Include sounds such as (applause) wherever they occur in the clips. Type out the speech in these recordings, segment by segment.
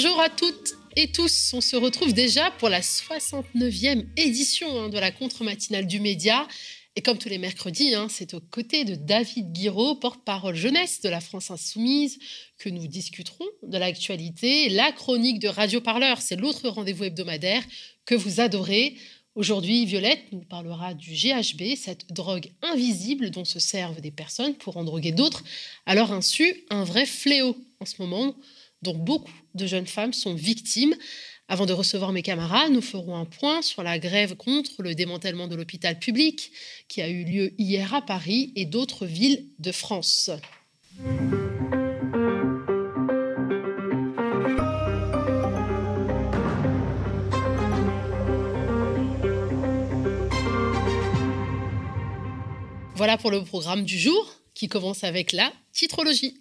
Bonjour à toutes et tous, on se retrouve déjà pour la 69e édition hein, de la contre-matinale du média. Et comme tous les mercredis, hein, c'est aux côtés de David Guiraud, porte-parole jeunesse de la France Insoumise, que nous discuterons de l'actualité. La chronique de Radio Parleur, c'est l'autre rendez-vous hebdomadaire que vous adorez. Aujourd'hui, Violette nous parlera du GHB, cette drogue invisible dont se servent des personnes pour en droguer d'autres, leur insu, un vrai fléau en ce moment dont beaucoup de jeunes femmes sont victimes. Avant de recevoir mes camarades, nous ferons un point sur la grève contre le démantèlement de l'hôpital public qui a eu lieu hier à Paris et d'autres villes de France. Voilà pour le programme du jour qui commence avec la titrologie.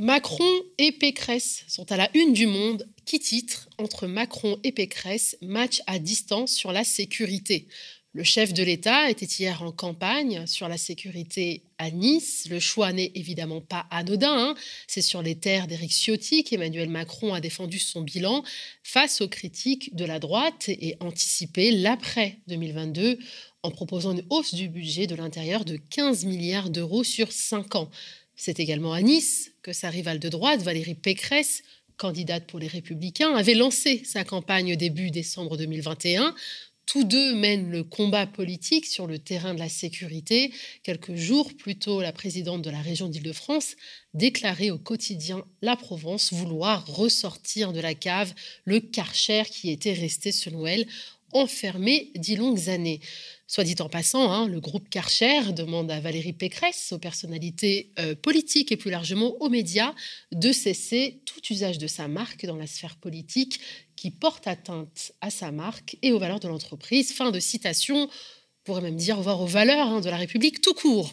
Macron et Pécresse sont à la une du monde qui titre Entre Macron et Pécresse, match à distance sur la sécurité? Le chef de l'État était hier en campagne sur la sécurité à Nice. Le choix n'est évidemment pas anodin. Hein. C'est sur les terres d'Éric Ciotti qu'Emmanuel Macron a défendu son bilan face aux critiques de la droite et anticipé l'après 2022 en proposant une hausse du budget de l'intérieur de 15 milliards d'euros sur 5 ans. C'est également à Nice que sa rivale de droite, Valérie Pécresse, candidate pour les Républicains, avait lancé sa campagne début décembre 2021. Tous deux mènent le combat politique sur le terrain de la sécurité. Quelques jours plus tôt, la présidente de la région d'Île-de-France déclarait au quotidien La Provence vouloir ressortir de la cave le Karcher qui était resté, selon elle, enfermé dix longues années. Soit dit en passant, hein, le groupe Karcher demande à Valérie Pécresse, aux personnalités euh, politiques et plus largement aux médias, de cesser tout usage de sa marque dans la sphère politique qui porte atteinte à sa marque et aux valeurs de l'entreprise. Fin de citation. On pourrait même dire voir aux valeurs hein, de la République tout court.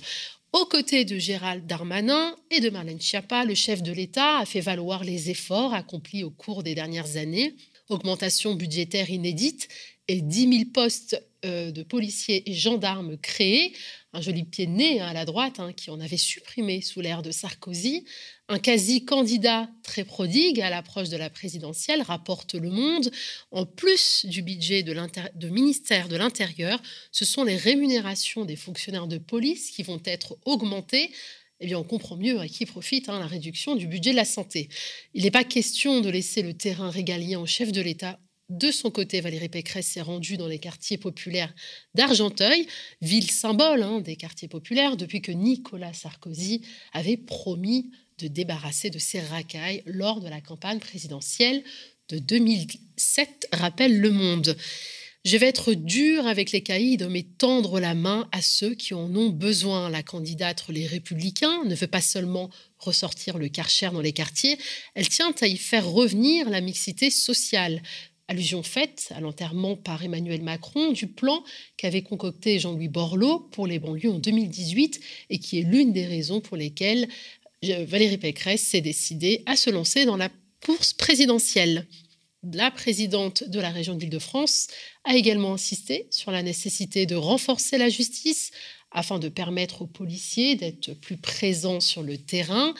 Aux côtés de Gérald Darmanin et de Marlène Schiappa, le chef de l'État a fait valoir les efforts accomplis au cours des dernières années. Augmentation budgétaire inédite et 10 000 postes euh, de policiers et gendarmes créés, un joli pied de nez hein, à la droite hein, qui en avait supprimé sous l'ère de Sarkozy, un quasi-candidat très prodigue à l'approche de la présidentielle, rapporte Le Monde. En plus du budget de, de ministère de l'Intérieur, ce sont les rémunérations des fonctionnaires de police qui vont être augmentées eh bien, on comprend mieux à qui profite hein, la réduction du budget de la santé. Il n'est pas question de laisser le terrain régalien au chef de l'État de son côté, Valérie Pécresse s'est rendue dans les quartiers populaires d'Argenteuil, ville symbole hein, des quartiers populaires, depuis que Nicolas Sarkozy avait promis de débarrasser de ses racailles lors de la campagne présidentielle de 2007, rappelle Le Monde. Je vais être dur avec les caïds, mais tendre la main à ceux qui en ont besoin. La candidate Les Républicains ne veut pas seulement ressortir le karcher dans les quartiers, elle tient à y faire revenir la mixité sociale. Allusion faite à l'enterrement par Emmanuel Macron du plan qu'avait concocté Jean-Louis Borloo pour les banlieues en 2018 et qui est l'une des raisons pour lesquelles euh, Valérie Pécresse s'est décidée à se lancer dans la course présidentielle. La présidente de la région d'Île-de-France a également insisté sur la nécessité de renforcer la justice afin de permettre aux policiers d'être plus présents sur le terrain,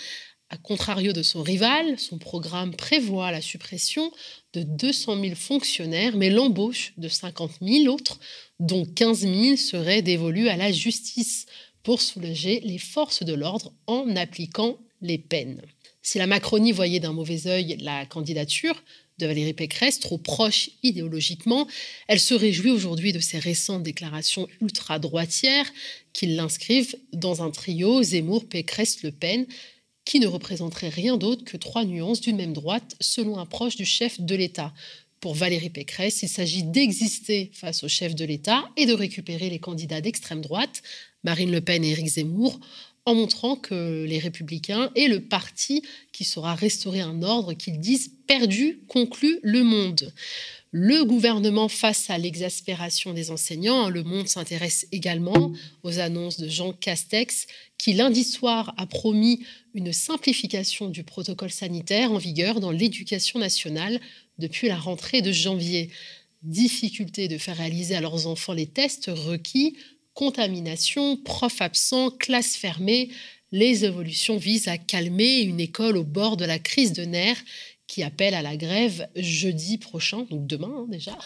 a contrario de son rival, son programme prévoit la suppression de 200 000 fonctionnaires, mais l'embauche de 50 000 autres, dont 15 000 seraient dévolus à la justice pour soulager les forces de l'ordre en appliquant les peines. Si la Macronie voyait d'un mauvais œil la candidature de Valérie Pécresse, trop proche idéologiquement, elle se réjouit aujourd'hui de ses récentes déclarations ultra-droitières qui l'inscrivent dans un trio Zemmour-Pécresse-Le Pen, qui ne représenterait rien d'autre que trois nuances d'une même droite, selon un proche du chef de l'État. Pour Valérie Pécresse, il s'agit d'exister face au chef de l'État et de récupérer les candidats d'extrême droite, Marine Le Pen et Éric Zemmour, en montrant que les républicains et le parti qui saura restaurer un ordre qu'ils disent perdu conclut le monde. Le gouvernement face à l'exaspération des enseignants, le monde s'intéresse également aux annonces de Jean Castex qui lundi soir a promis une simplification du protocole sanitaire en vigueur dans l'éducation nationale depuis la rentrée de janvier. Difficulté de faire réaliser à leurs enfants les tests requis, contamination, profs absents, classes fermées. les évolutions visent à calmer une école au bord de la crise de nerfs qui appelle à la grève jeudi prochain, donc demain hein, déjà.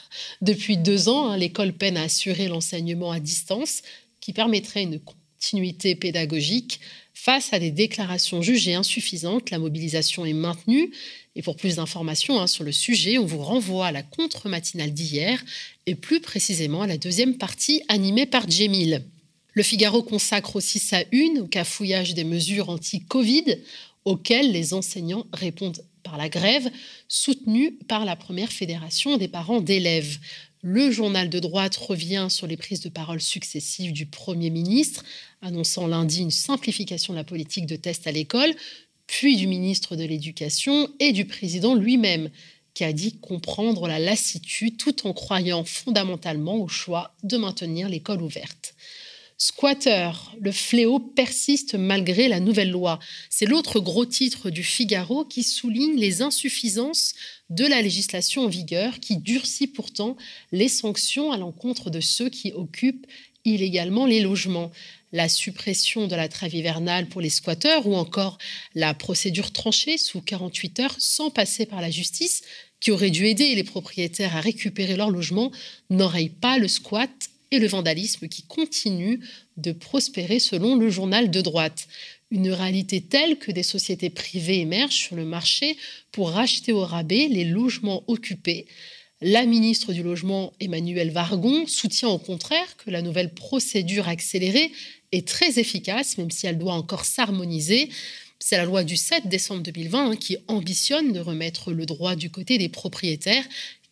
Depuis deux ans, hein, l'école peine à assurer l'enseignement à distance qui permettrait une continuité pédagogique. Face à des déclarations jugées insuffisantes, la mobilisation est maintenue. Et pour plus d'informations hein, sur le sujet, on vous renvoie à la contre-matinale d'hier et plus précisément à la deuxième partie animée par Jemil. Le Figaro consacre aussi sa une au cafouillage des mesures anti-Covid auxquelles les enseignants répondent par la grève, soutenue par la première fédération des parents d'élèves. Le journal de droite revient sur les prises de parole successives du Premier ministre, annonçant lundi une simplification de la politique de test à l'école, puis du ministre de l'Éducation et du président lui-même, qui a dit comprendre la lassitude tout en croyant fondamentalement au choix de maintenir l'école ouverte. Squatter, le fléau persiste malgré la nouvelle loi. C'est l'autre gros titre du Figaro qui souligne les insuffisances de la législation en vigueur qui durcit pourtant les sanctions à l'encontre de ceux qui occupent illégalement les logements. La suppression de la trêve hivernale pour les squatteurs ou encore la procédure tranchée sous 48 heures sans passer par la justice qui aurait dû aider les propriétaires à récupérer leur logement n'aurait pas le squat et le vandalisme qui continue de prospérer selon le journal de droite. Une réalité telle que des sociétés privées émergent sur le marché pour racheter au rabais les logements occupés. La ministre du Logement, Emmanuel Vargon, soutient au contraire que la nouvelle procédure accélérée est très efficace, même si elle doit encore s'harmoniser. C'est la loi du 7 décembre 2020 hein, qui ambitionne de remettre le droit du côté des propriétaires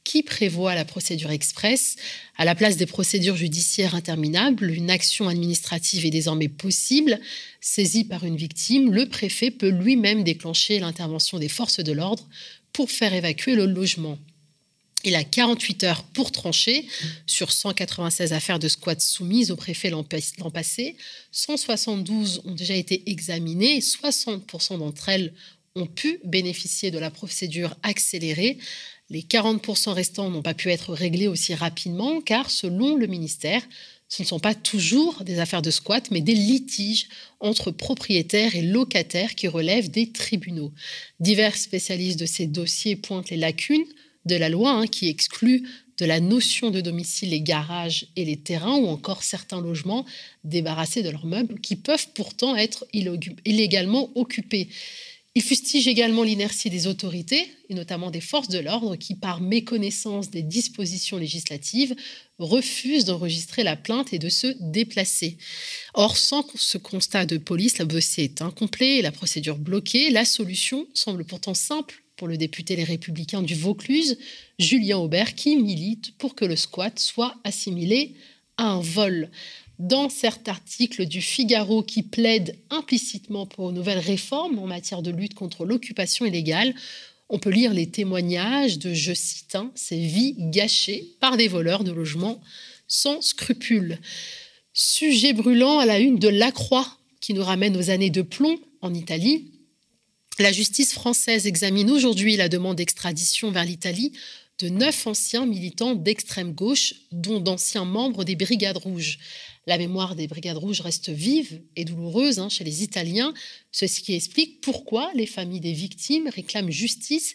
qui prévoit la procédure express. À la place des procédures judiciaires interminables, une action administrative est désormais possible. Saisi par une victime, le préfet peut lui-même déclencher l'intervention des forces de l'ordre pour faire évacuer le logement. Il a 48 heures pour trancher sur 196 affaires de squat soumises au préfet l'an passé. 172 ont déjà été examinées et 60% d'entre elles ont pu bénéficier de la procédure accélérée. Les 40% restants n'ont pas pu être réglés aussi rapidement car, selon le ministère, ce ne sont pas toujours des affaires de squat, mais des litiges entre propriétaires et locataires qui relèvent des tribunaux. Divers spécialistes de ces dossiers pointent les lacunes de la loi hein, qui exclut de la notion de domicile les garages et les terrains ou encore certains logements débarrassés de leurs meubles qui peuvent pourtant être illégalement occupés. Il fustige également l'inertie des autorités, et notamment des forces de l'ordre, qui, par méconnaissance des dispositions législatives, refusent d'enregistrer la plainte et de se déplacer. Or, sans ce constat de police, le dossier est incomplet et la procédure bloquée. La solution semble pourtant simple pour le député Les Républicains du Vaucluse, Julien Aubert, qui milite pour que le squat soit assimilé à un vol dans certains articles du Figaro qui plaident implicitement pour une nouvelle réforme en matière de lutte contre l'occupation illégale, on peut lire les témoignages de, je cite, hein, ces vies gâchées par des voleurs de logements sans scrupules. Sujet brûlant à la une de La Croix, qui nous ramène aux années de plomb en Italie. La justice française examine aujourd'hui la demande d'extradition vers l'Italie de neuf anciens militants d'extrême gauche, dont d'anciens membres des Brigades Rouges. La mémoire des Brigades Rouges reste vive et douloureuse hein, chez les Italiens, ce qui explique pourquoi les familles des victimes réclament justice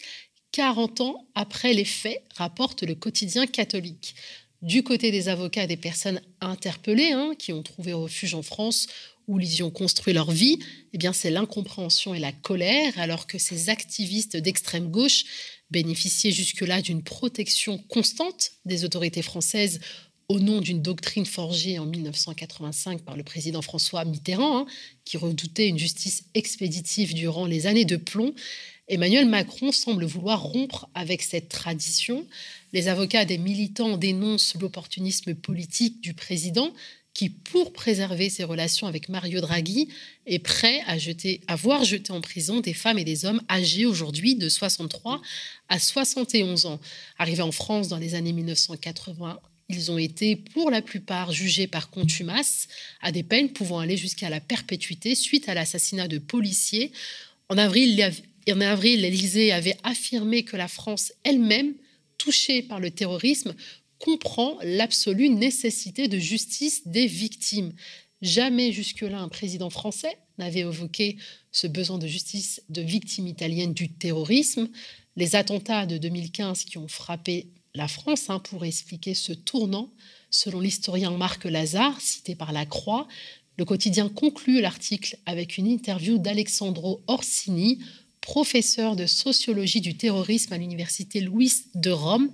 40 ans après les faits, rapporte le quotidien catholique. Du côté des avocats des personnes interpellées, hein, qui ont trouvé refuge en France où ils y ont construit leur vie, eh bien c'est l'incompréhension et la colère, alors que ces activistes d'extrême gauche bénéficiaient jusque-là d'une protection constante des autorités françaises au nom d'une doctrine forgée en 1985 par le président François Mitterrand, hein, qui redoutait une justice expéditive durant les années de plomb, Emmanuel Macron semble vouloir rompre avec cette tradition. Les avocats des militants dénoncent l'opportunisme politique du président qui, pour préserver ses relations avec Mario Draghi, est prêt à, jeter, à voir jeter en prison des femmes et des hommes âgés aujourd'hui de 63 à 71 ans. Arrivés en France dans les années 1980, ils ont été pour la plupart jugés par contumace à des peines pouvant aller jusqu'à la perpétuité suite à l'assassinat de policiers. En avril, en l'Élysée avait affirmé que la France elle-même, touchée par le terrorisme, comprend l'absolue nécessité de justice des victimes. Jamais jusque-là un président français n'avait évoqué ce besoin de justice de victimes italiennes du terrorisme. Les attentats de 2015 qui ont frappé la France hein, pour expliquer ce tournant, selon l'historien Marc Lazare, cité par la Croix. Le quotidien conclut l'article avec une interview d'Alexandro Orsini, professeur de sociologie du terrorisme à l'université Louis de Rome,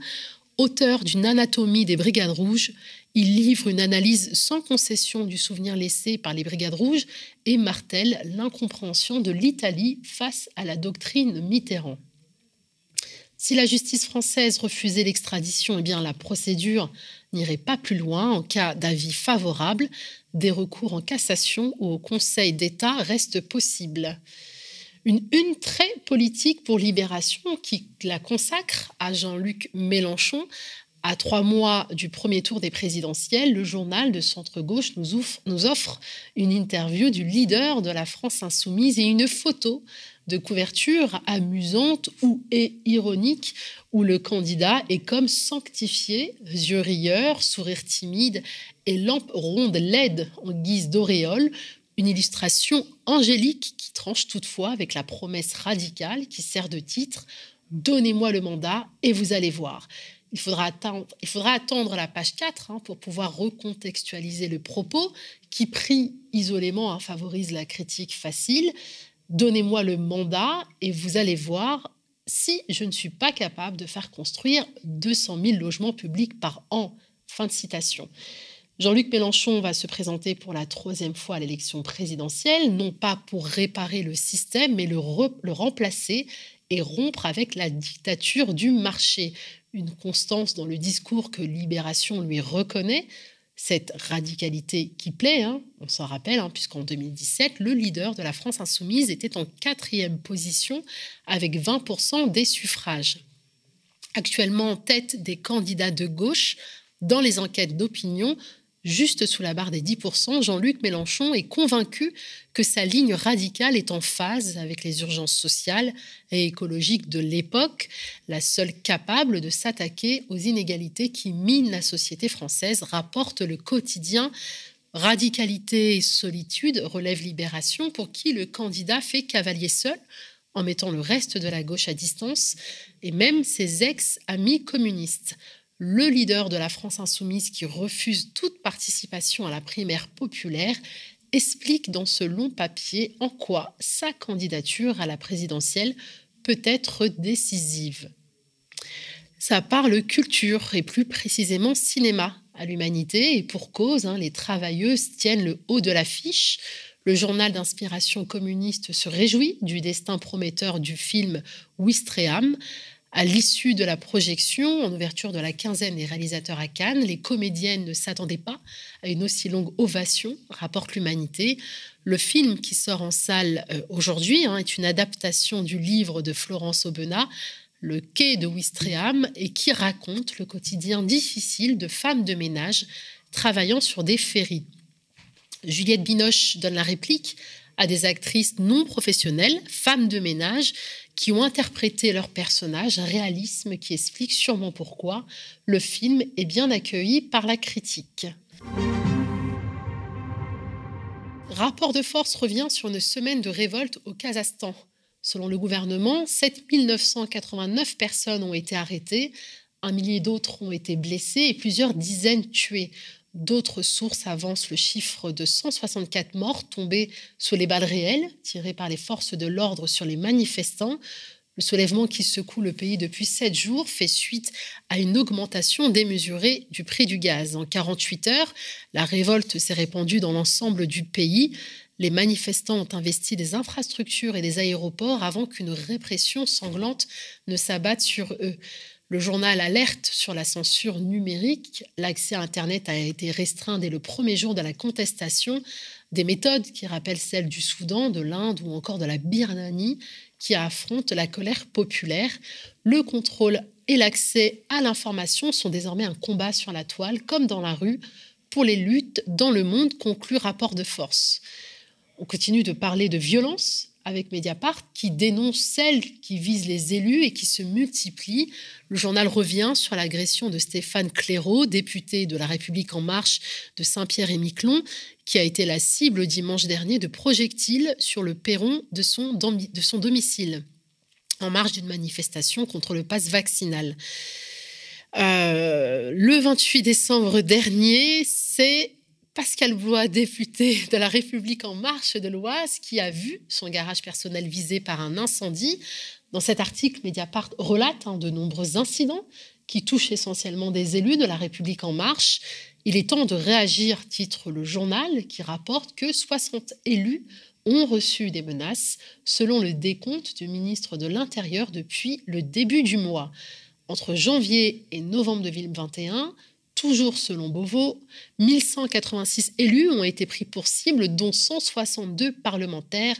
auteur d'une anatomie des Brigades Rouges. Il livre une analyse sans concession du souvenir laissé par les Brigades Rouges et martèle l'incompréhension de l'Italie face à la doctrine Mitterrand. Si la justice française refusait l'extradition, eh bien la procédure n'irait pas plus loin. En cas d'avis favorable, des recours en cassation ou au Conseil d'État restent possibles. Une une très politique pour Libération qui la consacre à Jean-Luc Mélenchon. À trois mois du premier tour des présidentielles, le journal de centre-gauche nous, nous offre une interview du leader de la France insoumise et une photo de couverture amusante ou et ironique où le candidat est comme sanctifié, yeux rieurs, sourire timide et lampe ronde laide en guise d'auréole, une illustration angélique qui tranche toutefois avec la promesse radicale qui sert de titre Donnez-moi le mandat et vous allez voir. Il faudra attendre, il faudra attendre la page 4 hein, pour pouvoir recontextualiser le propos qui, pris isolément, hein, favorise la critique facile donnez-moi le mandat et vous allez voir si je ne suis pas capable de faire construire 200 000 logements publics par an. Fin de citation. Jean-Luc Mélenchon va se présenter pour la troisième fois à l'élection présidentielle, non pas pour réparer le système, mais le, le remplacer et rompre avec la dictature du marché. Une constance dans le discours que Libération lui reconnaît, cette radicalité qui plaît, hein, on s'en rappelle, hein, puisqu'en 2017, le leader de la France insoumise était en quatrième position avec 20% des suffrages. Actuellement en tête des candidats de gauche dans les enquêtes d'opinion, Juste sous la barre des 10%, Jean-Luc Mélenchon est convaincu que sa ligne radicale est en phase avec les urgences sociales et écologiques de l'époque, la seule capable de s'attaquer aux inégalités qui minent la société française, rapporte le quotidien. Radicalité et solitude relève Libération pour qui le candidat fait cavalier seul en mettant le reste de la gauche à distance et même ses ex-amis communistes le leader de la France insoumise qui refuse toute participation à la primaire populaire, explique dans ce long papier en quoi sa candidature à la présidentielle peut être décisive. Ça parle culture et plus précisément cinéma à l'humanité et pour cause, hein, les travailleuses tiennent le haut de l'affiche. Le journal d'inspiration communiste se réjouit du destin prometteur du film Ouistreham, à l'issue de la projection, en ouverture de la quinzaine des réalisateurs à Cannes, les comédiennes ne s'attendaient pas à une aussi longue ovation, rapporte l'humanité. Le film qui sort en salle euh, aujourd'hui hein, est une adaptation du livre de Florence Aubenas, Le quai de Ouistreham, et qui raconte le quotidien difficile de femmes de ménage travaillant sur des ferries. Juliette Binoche donne la réplique à des actrices non professionnelles, femmes de ménage, qui ont interprété leur personnage, un réalisme qui explique sûrement pourquoi le film est bien accueilli par la critique. Rapport de force revient sur une semaine de révolte au Kazakhstan. Selon le gouvernement, 7989 personnes ont été arrêtées, un millier d'autres ont été blessées et plusieurs dizaines tuées. D'autres sources avancent le chiffre de 164 morts tombés sous les balles réelles tirées par les forces de l'ordre sur les manifestants. Le soulèvement qui secoue le pays depuis sept jours fait suite à une augmentation démesurée du prix du gaz. En 48 heures, la révolte s'est répandue dans l'ensemble du pays. Les manifestants ont investi des infrastructures et des aéroports avant qu'une répression sanglante ne s'abatte sur eux. Le journal alerte sur la censure numérique. L'accès à Internet a été restreint dès le premier jour de la contestation. Des méthodes qui rappellent celles du Soudan, de l'Inde ou encore de la Birmanie, qui affrontent la colère populaire. Le contrôle et l'accès à l'information sont désormais un combat sur la toile, comme dans la rue, pour les luttes dans le monde, conclut rapport de force. On continue de parler de violence avec Mediapart qui dénonce celles qui visent les élus et qui se multiplient. Le journal revient sur l'agression de Stéphane Clairaut, député de La République en marche de Saint-Pierre et Miquelon, qui a été la cible dimanche dernier de projectiles sur le perron de son, domicile en marge d'une manifestation contre le pass vaccinal. Euh, le 28 décembre dernier, c'est Pascal Blois, député de La République en marche de l'Oise, qui a vu son garage personnel visé par un incendie. Dans cet article, Mediapart relate hein, de nombreux incidents qui touchent essentiellement des élus de La République en marche. Il est temps de réagir, titre le journal, qui rapporte que 60 élus ont reçu des menaces, selon le décompte du ministre de l'Intérieur depuis le début du mois. Entre janvier et novembre 2021, toujours selon Beauvau, 1186 élus ont été pris pour cible, dont 162 parlementaires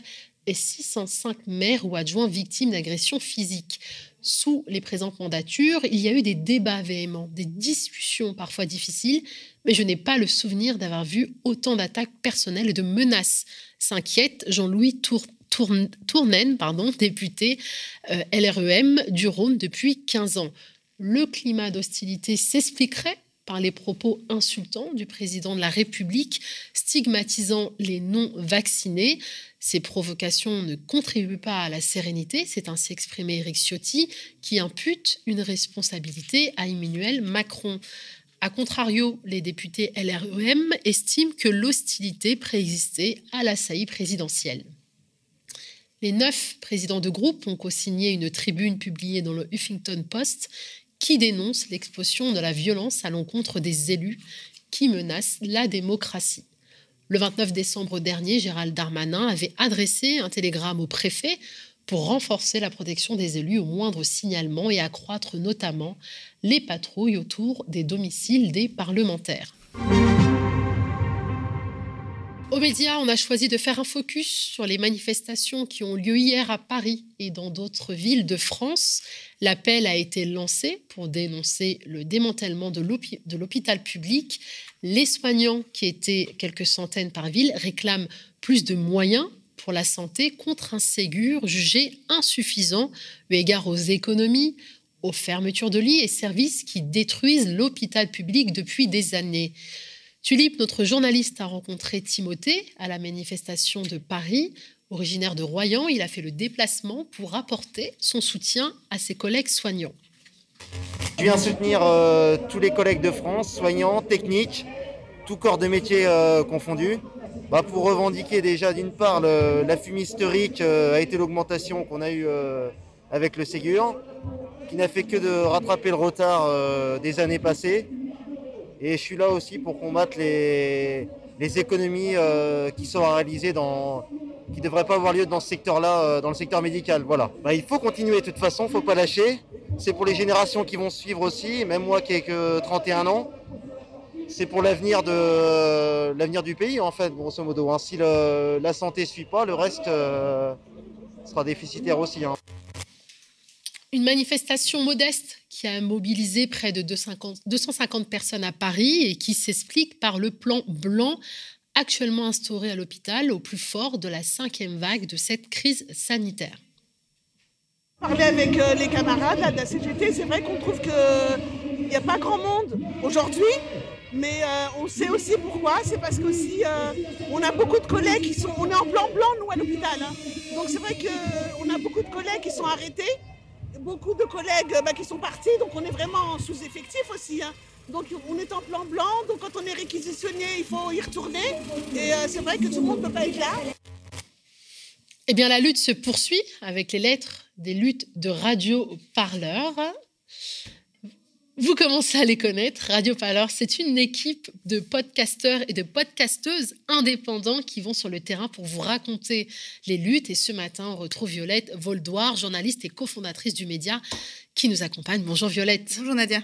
et 605 maires ou adjoints victimes d'agressions physiques. Sous les présentes mandatures, il y a eu des débats véhéments, des discussions parfois difficiles, mais je n'ai pas le souvenir d'avoir vu autant d'attaques personnelles et de menaces. S'inquiète Jean-Louis Tournen, pardon, (laughs) député euh, LREM du Rhône depuis 15 ans. Le climat d'hostilité s'expliquerait par les propos insultants du président de la République, stigmatisant les non-vaccinés. Ces provocations ne contribuent pas à la sérénité, c'est ainsi exprimé Eric Ciotti, qui impute une responsabilité à Emmanuel Macron. A contrario, les députés LREM estiment que l'hostilité préexistait à la saillie présidentielle. Les neuf présidents de groupe ont co-signé une tribune publiée dans le Huffington Post qui dénonce l'explosion de la violence à l'encontre des élus qui menacent la démocratie. Le 29 décembre dernier, Gérald Darmanin avait adressé un télégramme au préfet pour renforcer la protection des élus au moindre signalement et accroître notamment les patrouilles autour des domiciles des parlementaires. Aux médias, on a choisi de faire un focus sur les manifestations qui ont lieu hier à Paris et dans d'autres villes de France. L'appel a été lancé pour dénoncer le démantèlement de l'hôpital public. Les soignants, qui étaient quelques centaines par ville, réclament plus de moyens pour la santé contre un Ségur jugé insuffisant eu égard aux économies, aux fermetures de lits et services qui détruisent l'hôpital public depuis des années. Tulipe, notre journaliste, a rencontré Timothée à la manifestation de Paris. Originaire de Royan, il a fait le déplacement pour apporter son soutien à ses collègues soignants. Je viens soutenir euh, tous les collègues de France, soignants, techniques, tout corps de métier euh, confondu, bah, pour revendiquer déjà d'une part la fumisterie euh, a été l'augmentation qu'on a eue avec le Ségur, qui n'a fait que de rattraper le retard des années passées. Et je suis là aussi pour combattre les, économies euh, qui sont réalisées dans, qui devraient pas avoir lieu dans ce secteur-là, euh, dans le secteur médical. Voilà. Bah, il faut continuer de toute façon, il faut pas lâcher. C'est pour les générations qui vont suivre aussi, même moi qui ai que 31 ans. C'est pour l'avenir de l'avenir du pays en fait, grosso modo. Hein. Si la santé suit pas, le reste euh, sera déficitaire aussi. Hein. Une manifestation modeste qui a mobilisé près de 250 personnes à Paris et qui s'explique par le plan blanc actuellement instauré à l'hôpital au plus fort de la cinquième vague de cette crise sanitaire. Parler avec euh, les camarades de la CGT, c'est vrai qu'on trouve qu'il n'y a pas grand monde aujourd'hui, mais euh, on sait aussi pourquoi. C'est parce qu'aussi euh, on a beaucoup de collègues qui sont, on est en plan blanc nous à l'hôpital, hein. donc c'est vrai qu'on a beaucoup de collègues qui sont arrêtés beaucoup de collègues bah, qui sont partis, donc on est vraiment sous-effectif aussi. Hein. Donc on est en plan blanc, donc quand on est réquisitionné, il faut y retourner. Et euh, c'est vrai que tout le monde ne peut pas être là. Eh bien, la lutte se poursuit avec les lettres des luttes de radio-parleurs. Vous commencez à les connaître. Radio Parleur, c'est une équipe de podcasteurs et de podcasteuses indépendants qui vont sur le terrain pour vous raconter les luttes. Et ce matin, on retrouve Violette Voldoir, journaliste et cofondatrice du média, qui nous accompagne. Bonjour Violette. Bonjour Nadia.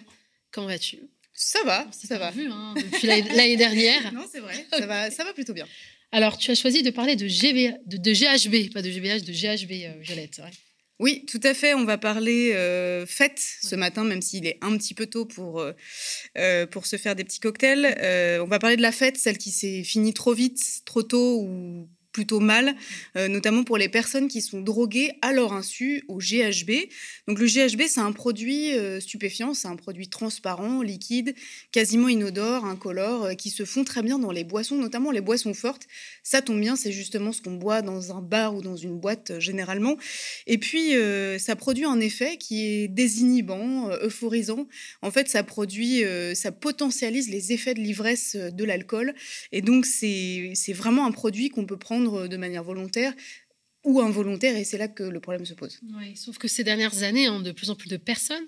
Comment vas-tu? Ça va, ça va. Vu, hein, depuis l'année (laughs) dernière. non, c'est vrai. Ça va, ça va plutôt bien. Alors, tu as choisi de parler de, de, GHB, pas de GBH, de GHB, euh, Violette. Oui, tout à fait. On va parler euh, fête ce matin, même s'il est un petit peu tôt pour, euh, euh, pour se faire des petits cocktails. on va parler de la fête, celle qui s'est finie trop vite, trop tôt ou plutôt mal, euh, notamment pour les personnes qui sont droguées à leur insu au GHB. Donc le GHB, c'est un produit euh, stupéfiant, c'est un produit transparent, liquide, quasiment inodore, incolore, euh, qui se fond très bien dans les boissons, notamment les boissons fortes. Ça tombe bien, c'est justement ce qu'on boit dans un bar ou dans une boîte généralement. Et puis, ça produit un effet qui est désinhibant, euphorisant. En fait, ça produit, ça potentialise les effets de l'ivresse de l'alcool. Et donc, c'est vraiment un produit qu'on peut prendre de manière volontaire ou involontaire, et c'est là que le problème se pose. Oui, sauf que ces dernières années, hein, de plus en plus de personnes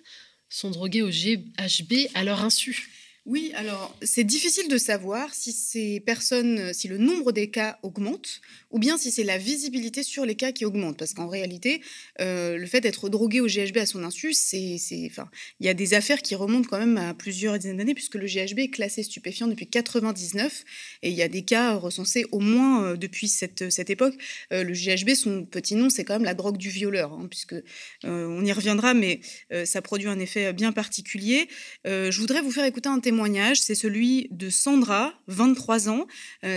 sont droguées au GHB à leur insu. Oui, alors c'est difficile de savoir si ces personnes, si le nombre des cas augmente ou bien si c'est la visibilité sur les cas qui augmente. Parce qu'en réalité, euh, le fait d'être drogué au GHB à son insu, c'est, enfin, il y a des affaires qui remontent quand même à plusieurs dizaines d'années puisque le GHB est classé stupéfiant depuis 99 et il y a des cas recensés au moins euh, depuis cette, époque. Euh, le GHB, son petit nom, c'est quand même la drogue du violeur, hein, puisque on y reviendra, mais ça produit un effet bien particulier. je voudrais vous faire écouter un témoignage c'est celui de Sandra, 23 ans.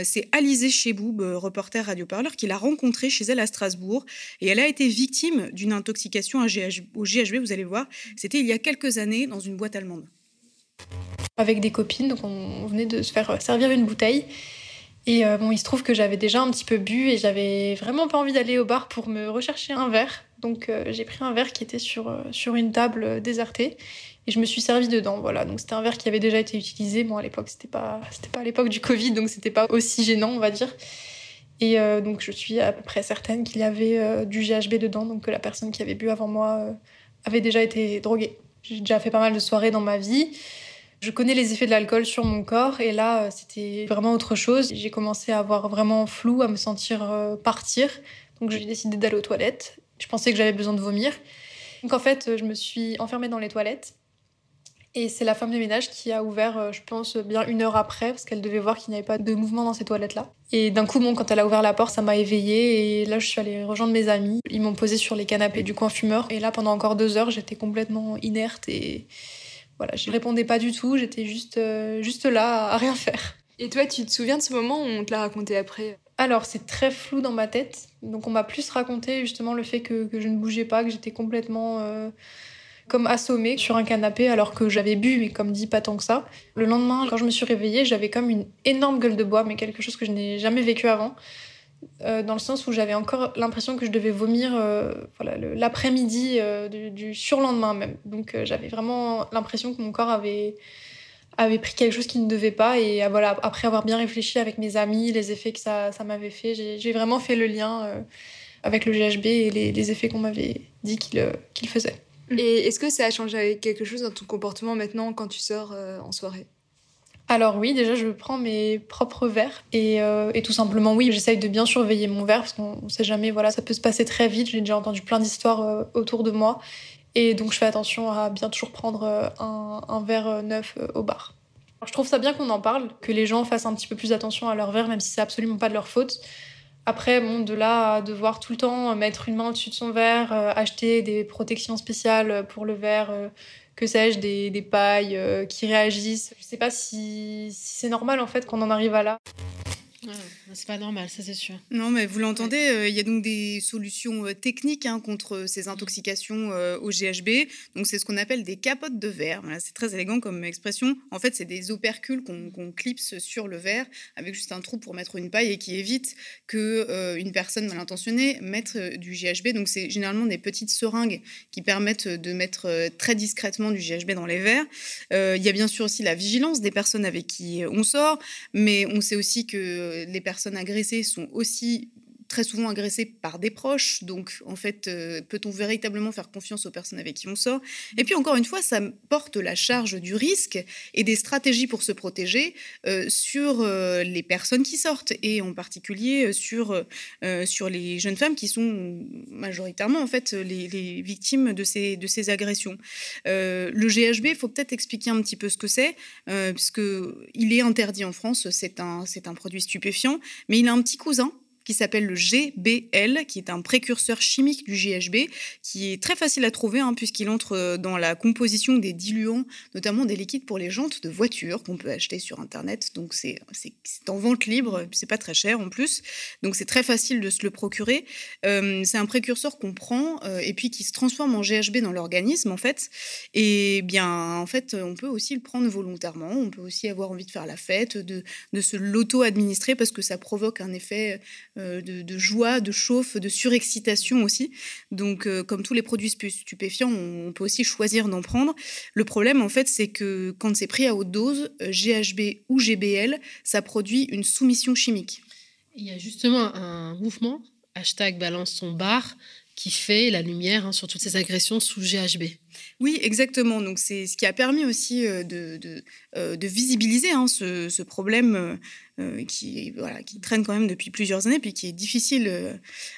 C'est Alizé Cheboub, reporter radioparleur, qui l'a rencontrée chez elle à Strasbourg. Et elle a été victime d'une intoxication au GHB, vous allez voir. C'était il y a quelques années dans une boîte allemande. Avec des copines, donc on venait de se faire servir une bouteille. Et euh, bon, il se trouve que j'avais déjà un petit peu bu et j'avais vraiment pas envie d'aller au bar pour me rechercher un verre. Donc j'ai pris un verre qui était sur, sur une table désertée et je me suis servi dedans. Voilà, donc c'était un verre qui avait déjà été utilisé. Bon, à l'époque, c'était pas, c'était pas à l'époque du Covid, donc c'était pas aussi gênant, on va dire. Et euh, donc je suis à peu près certaine qu'il y avait euh, du GHB dedans, donc que la personne qui avait bu avant moi euh, avait déjà été droguée. J'ai déjà fait pas mal de soirées dans ma vie. Je connais les effets de l'alcool sur mon corps et là c'était vraiment autre chose. J'ai commencé à avoir vraiment flou, à me sentir partir. Donc j'ai décidé d'aller aux toilettes. Je pensais que j'avais besoin de vomir. Donc en fait, je me suis enfermée dans les toilettes et c'est la femme de ménage qui a ouvert, euh, je pense, bien une heure après, parce qu'elle devait voir qu'il n'y avait pas de mouvement dans ces toilettes-là. Et d'un coup, bon, quand elle a ouvert la porte, ça m'a éveillée. Et là, je suis allée rejoindre mes amis. Ils m'ont posé sur les canapés du coin fumeur. Et là, pendant encore deux heures, j'étais complètement inerte. Et voilà, je répondais pas du tout. J'étais juste, euh, juste là, à rien faire. Et toi, tu te souviens de ce moment où on te l'a raconté après? Alors, c'est très flou dans ma tête. Donc, on m'a plus raconté justement le fait que, que je ne bougeais pas, que j'étais complètement euh, comme assommée sur un canapé alors que j'avais bu, mais comme dit, pas tant que ça. Le lendemain, quand je me suis réveillée, j'avais comme une énorme gueule de bois, mais quelque chose que je n'ai jamais vécu avant. Euh, dans le sens où j'avais encore l'impression que je devais vomir euh, voilà, l'après-midi euh, du, surlendemain même. Donc j'avais vraiment l'impression que mon corps avait, avait pris quelque chose qui ne devait pas. Et voilà, après avoir bien réfléchi avec mes amis, les effets que ça, m'avait fait, j'ai vraiment fait le lien avec le GHB et les effets qu'on m'avait dit qu'il faisait. Et est-ce que ça a changé quelque chose dans ton comportement maintenant quand tu sors euh, en soirée? Alors oui, déjà je prends mes propres verres et, euh, et tout simplement oui, j'essaye de bien surveiller mon verre parce qu'on ne sait jamais, voilà, ça peut se passer très vite. J'ai déjà entendu plein d'histoires euh, autour de moi et donc je fais attention à bien toujours prendre un, un verre neuf au bar. je trouve ça bien qu'on en parle, que les gens fassent un petit peu plus attention à leur verre, même si c'est absolument pas de leur faute. Après, bon, de là à devoir tout le temps mettre une main au-dessus de son verre, euh, acheter des protections spéciales pour le verre, euh, que sais-je, des, pailles euh, qui réagissent. Je sais pas si, si c'est normal en fait qu'on en arrive à là. C'est pas normal, ça c'est sûr. Non, mais vous l'entendez, euh, il y a donc des solutions euh, techniques hein, contre ces intoxications euh, au GHB. Donc c'est ce qu'on appelle des capotes de verre. Voilà, c'est très élégant comme expression. En fait, c'est des opercules qu'on clipse sur le verre avec juste un trou pour mettre une paille et qui évite que une personne mal intentionnée mette du GHB. Donc c'est généralement des petites seringues qui permettent de mettre très discrètement du GHB dans les verres. Il y a bien sûr aussi la vigilance des personnes avec qui on sort, mais on sait aussi que les personnes agressées sont aussi très souvent agressées par des proches. Donc, en fait, euh, peut-on véritablement faire confiance aux personnes avec qui on sort? Et puis, encore une fois, ça porte la charge du risque et des stratégies pour se protéger euh, sur euh, les personnes qui sortent et en particulier sur, sur les jeunes femmes qui sont majoritairement, en fait, les, victimes de ces, de ces agressions. le GHB, il faut peut-être expliquer un petit peu ce que c'est, puisque il est interdit en France, c'est un, c'est un produit stupéfiant, mais il a un petit cousin qui s'appelle le GBL, qui est un précurseur chimique du GHB, qui est très facile à trouver hein, puisqu'il entre euh, dans la composition des diluants, notamment des liquides pour les jantes de voiture qu'on peut acheter sur Internet. Donc c'est en vente libre, c'est pas très cher en plus, donc c'est très facile de se le procurer. Euh, c'est un précurseur qu'on prend euh, et puis qui se transforme en GHB dans l'organisme en fait. Et bien en fait, on peut aussi le prendre volontairement, on peut aussi avoir envie de faire la fête, de, de se l'auto-administrer parce que ça provoque un effet euh, de, joie, de chauffe, de surexcitation aussi. Donc, euh, comme tous les produits stupéfiants, on, peut aussi choisir d'en prendre. Le problème, en fait, c'est que quand c'est pris à haute dose, euh, GHB ou GBL, ça produit une soumission chimique. Il y a justement un mouvement, hashtag balance ton bar, qui fait la lumière hein, sur toutes ces agressions sous GHB. Oui, exactement. Donc c'est ce qui a permis aussi de, de, visibiliser hein, ce, problème euh, qui, voilà, qui traîne quand même depuis plusieurs années, puis qui est difficile euh,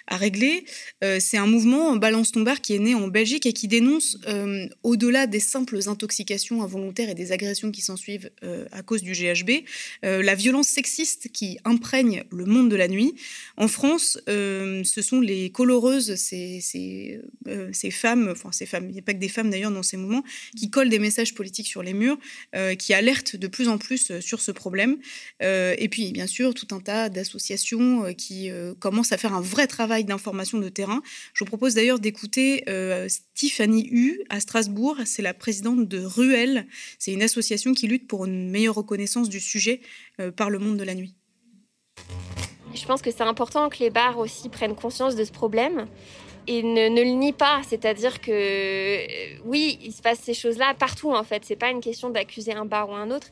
à régler. Euh, c'est un mouvement Balance ton qui est né en Belgique et qui dénonce, au-delà des simples intoxications involontaires et des agressions qui s'ensuivent à cause du GHB, la violence sexiste qui imprègne le monde de la nuit. En France, ce sont les coloreuses, ces femmes, enfin ces femmes, il n'y a pas que des femmes d'ailleurs dans ces mouvements, qui collent des messages politiques sur les murs, qui alertent de plus en plus sur ce problème. et puis, bien sûr, tout un tas d'associations euh, qui euh, commencent à faire un vrai travail d'information de terrain. Je vous propose d'ailleurs d'écouter euh, Stéphanie Hu à Strasbourg. C'est la présidente de Ruel. C'est une association qui lutte pour une meilleure reconnaissance du sujet par le monde de la nuit. Je pense que c'est important que les bars aussi prennent conscience de ce problème et ne, le nie pas. C'est-à-dire que oui, il se passe ces choses-là partout en fait. C'est pas une question d'accuser un bar ou un autre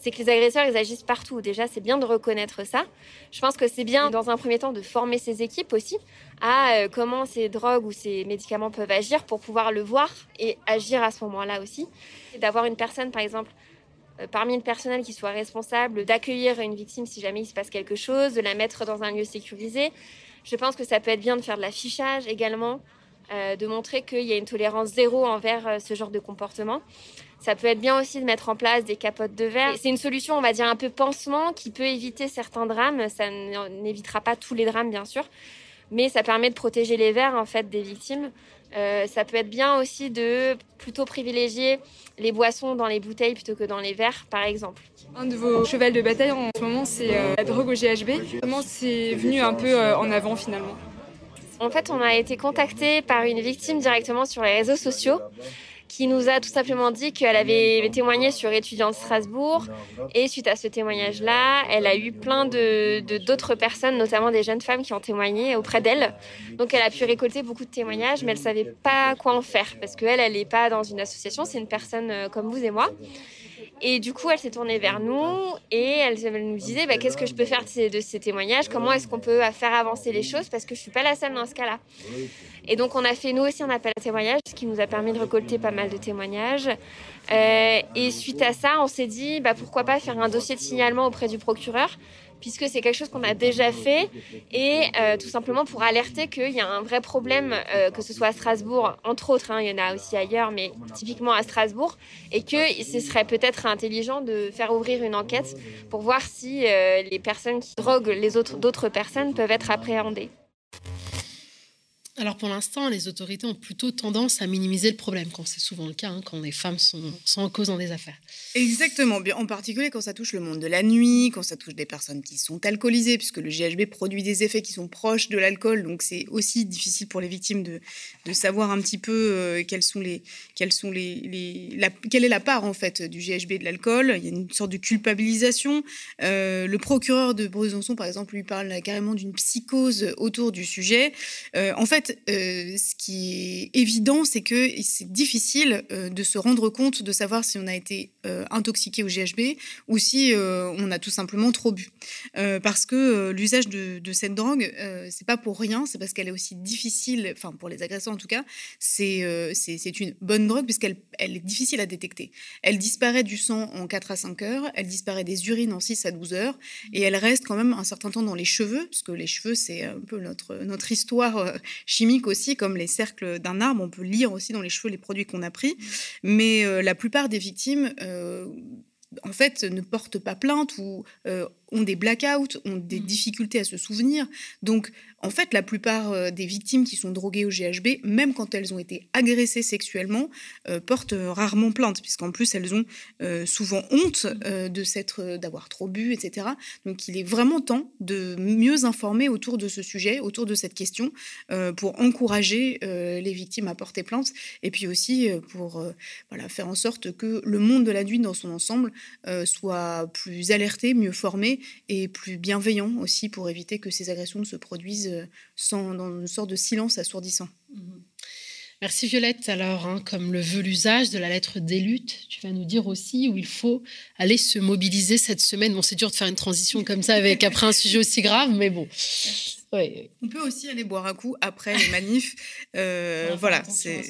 c'est que les agresseurs, ils agissent partout. Déjà, c'est bien de reconnaître ça. Je pense que c'est bien, dans un premier temps, de former ces équipes aussi à euh, comment ces drogues ou ces médicaments peuvent agir pour pouvoir le voir et agir à ce moment-là aussi. D'avoir une personne, par exemple, euh, parmi le personnel qui soit responsable d'accueillir une victime si jamais il se passe quelque chose, de la mettre dans un lieu sécurisé. Je pense que ça peut être bien de faire de l'affichage également, euh, de montrer qu'il y a une tolérance zéro envers ce genre de comportement. Ça peut être bien aussi de mettre en place des capotes de verre. C'est une solution, on va dire, un peu pansement qui peut éviter certains drames. Ça n'évitera pas tous les drames, bien sûr, mais ça permet de protéger les verres en fait des victimes. Euh, ça peut être bien aussi de plutôt privilégier les boissons dans les bouteilles plutôt que dans les verres, par exemple. Un de vos chevals de bataille en ce moment, c'est euh, la drogue au GHB. Comment c'est venu un peu euh, en avant finalement? En fait, on a été contacté par une victime directement sur les réseaux sociaux qui nous a tout simplement dit qu'elle avait témoigné sur étudiants de Strasbourg. Et suite à ce témoignage-là, elle a eu plein de d'autres personnes, notamment des jeunes femmes, qui ont témoigné auprès d'elle. Donc elle a pu récolter beaucoup de témoignages, mais elle savait pas quoi en faire parce qu'elle, elle n'est pas dans une association, c'est une personne euh, comme vous et moi. Et du coup, elle s'est tournée vers nous et elle, nous disait bah, qu'est-ce que je peux faire de ces, témoignages? Comment est-ce qu'on peut faire avancer les choses? Parce que je suis pas la seule dans ce cas-là. Et donc, on a fait nous aussi un appel à témoignages, ce qui nous a permis de récolter pas mal de témoignages. Euh, et suite à ça, on s'est dit bah, pourquoi pas faire un dossier de signalement auprès du procureur? Puisque c'est quelque chose qu'on a déjà fait et euh, tout simplement pour alerter qu'il y a un vrai problème, euh, que ce soit à Strasbourg, entre autres, hein, il y en a aussi ailleurs, mais typiquement à Strasbourg, et que ce serait peut-être intelligent de faire ouvrir une enquête pour voir si euh, les personnes qui droguent les autres d'autres personnes peuvent être appréhendées. Alors pour l'instant, les autorités ont plutôt tendance à minimiser le problème, quand c'est souvent le cas, hein, quand les femmes sont, sont, en cause dans des affaires. Exactement, en particulier quand ça touche le monde de la nuit, quand ça touche des personnes qui sont alcoolisées, puisque le GHB produit des effets qui sont proches de l'alcool, donc c'est aussi difficile pour les victimes de, de savoir un petit peu euh, quelles sont les, quelles sont les, la, quelle est la part en fait du GHB de l'alcool. Il y a une sorte de culpabilisation. Euh, le procureur de Besançon, par exemple, lui parle carrément d'une psychose autour du sujet. Euh, en fait, euh, ce qui est évident, c'est que c'est difficile euh, de se rendre compte, de savoir si on a été euh, intoxiqué au GHB ou si on a tout simplement trop bu. parce que l'usage de, cette drogue, c'est pas pour rien, c'est parce qu'elle est aussi difficile, enfin pour les agresseurs en tout cas, c'est c'est une bonne drogue puisqu'elle elle est difficile à détecter. Elle disparaît du sang en 4 à 5 heures, elle disparaît des urines en 6 à 12 heures et elle reste quand même un certain temps dans les cheveux, parce que les cheveux, c'est un peu notre, notre histoire chimiques aussi, comme les cercles d'un arbre. On peut lire aussi dans les cheveux les produits qu'on a pris. Mais euh, la plupart des victimes, euh, en fait, ne portent pas plainte ou euh, ont des blackouts, ont des Mm. difficultés à se souvenir. Donc, en fait, la plupart euh, des victimes qui sont droguées au GHB, même quand elles ont été agressées sexuellement, euh, portent euh, rarement plainte, puisqu'en plus, elles ont euh, souvent honte euh, de s'être, d'avoir trop bu, etc. Donc, il est vraiment temps de mieux informer autour de ce sujet, autour de cette question, pour encourager les victimes à porter plainte, et puis aussi pour voilà, faire en sorte que le monde de la nuit dans son ensemble soit plus alerté, mieux formé et plus bienveillant aussi pour éviter que ces agressions ne se produisent euh, sans, dans une sorte de silence assourdissant. Mhm. Merci Violette. Alors, hein, comme le veut l'usage de la lettre des luttes, tu vas nous dire aussi où il faut aller se mobiliser cette semaine. Bon, c'est dur de faire une transition comme ça avec après un sujet aussi grave, mais bon. (laughs) Ouais. On peut aussi aller boire un coup après les manifs. Euh, voilà, c'est.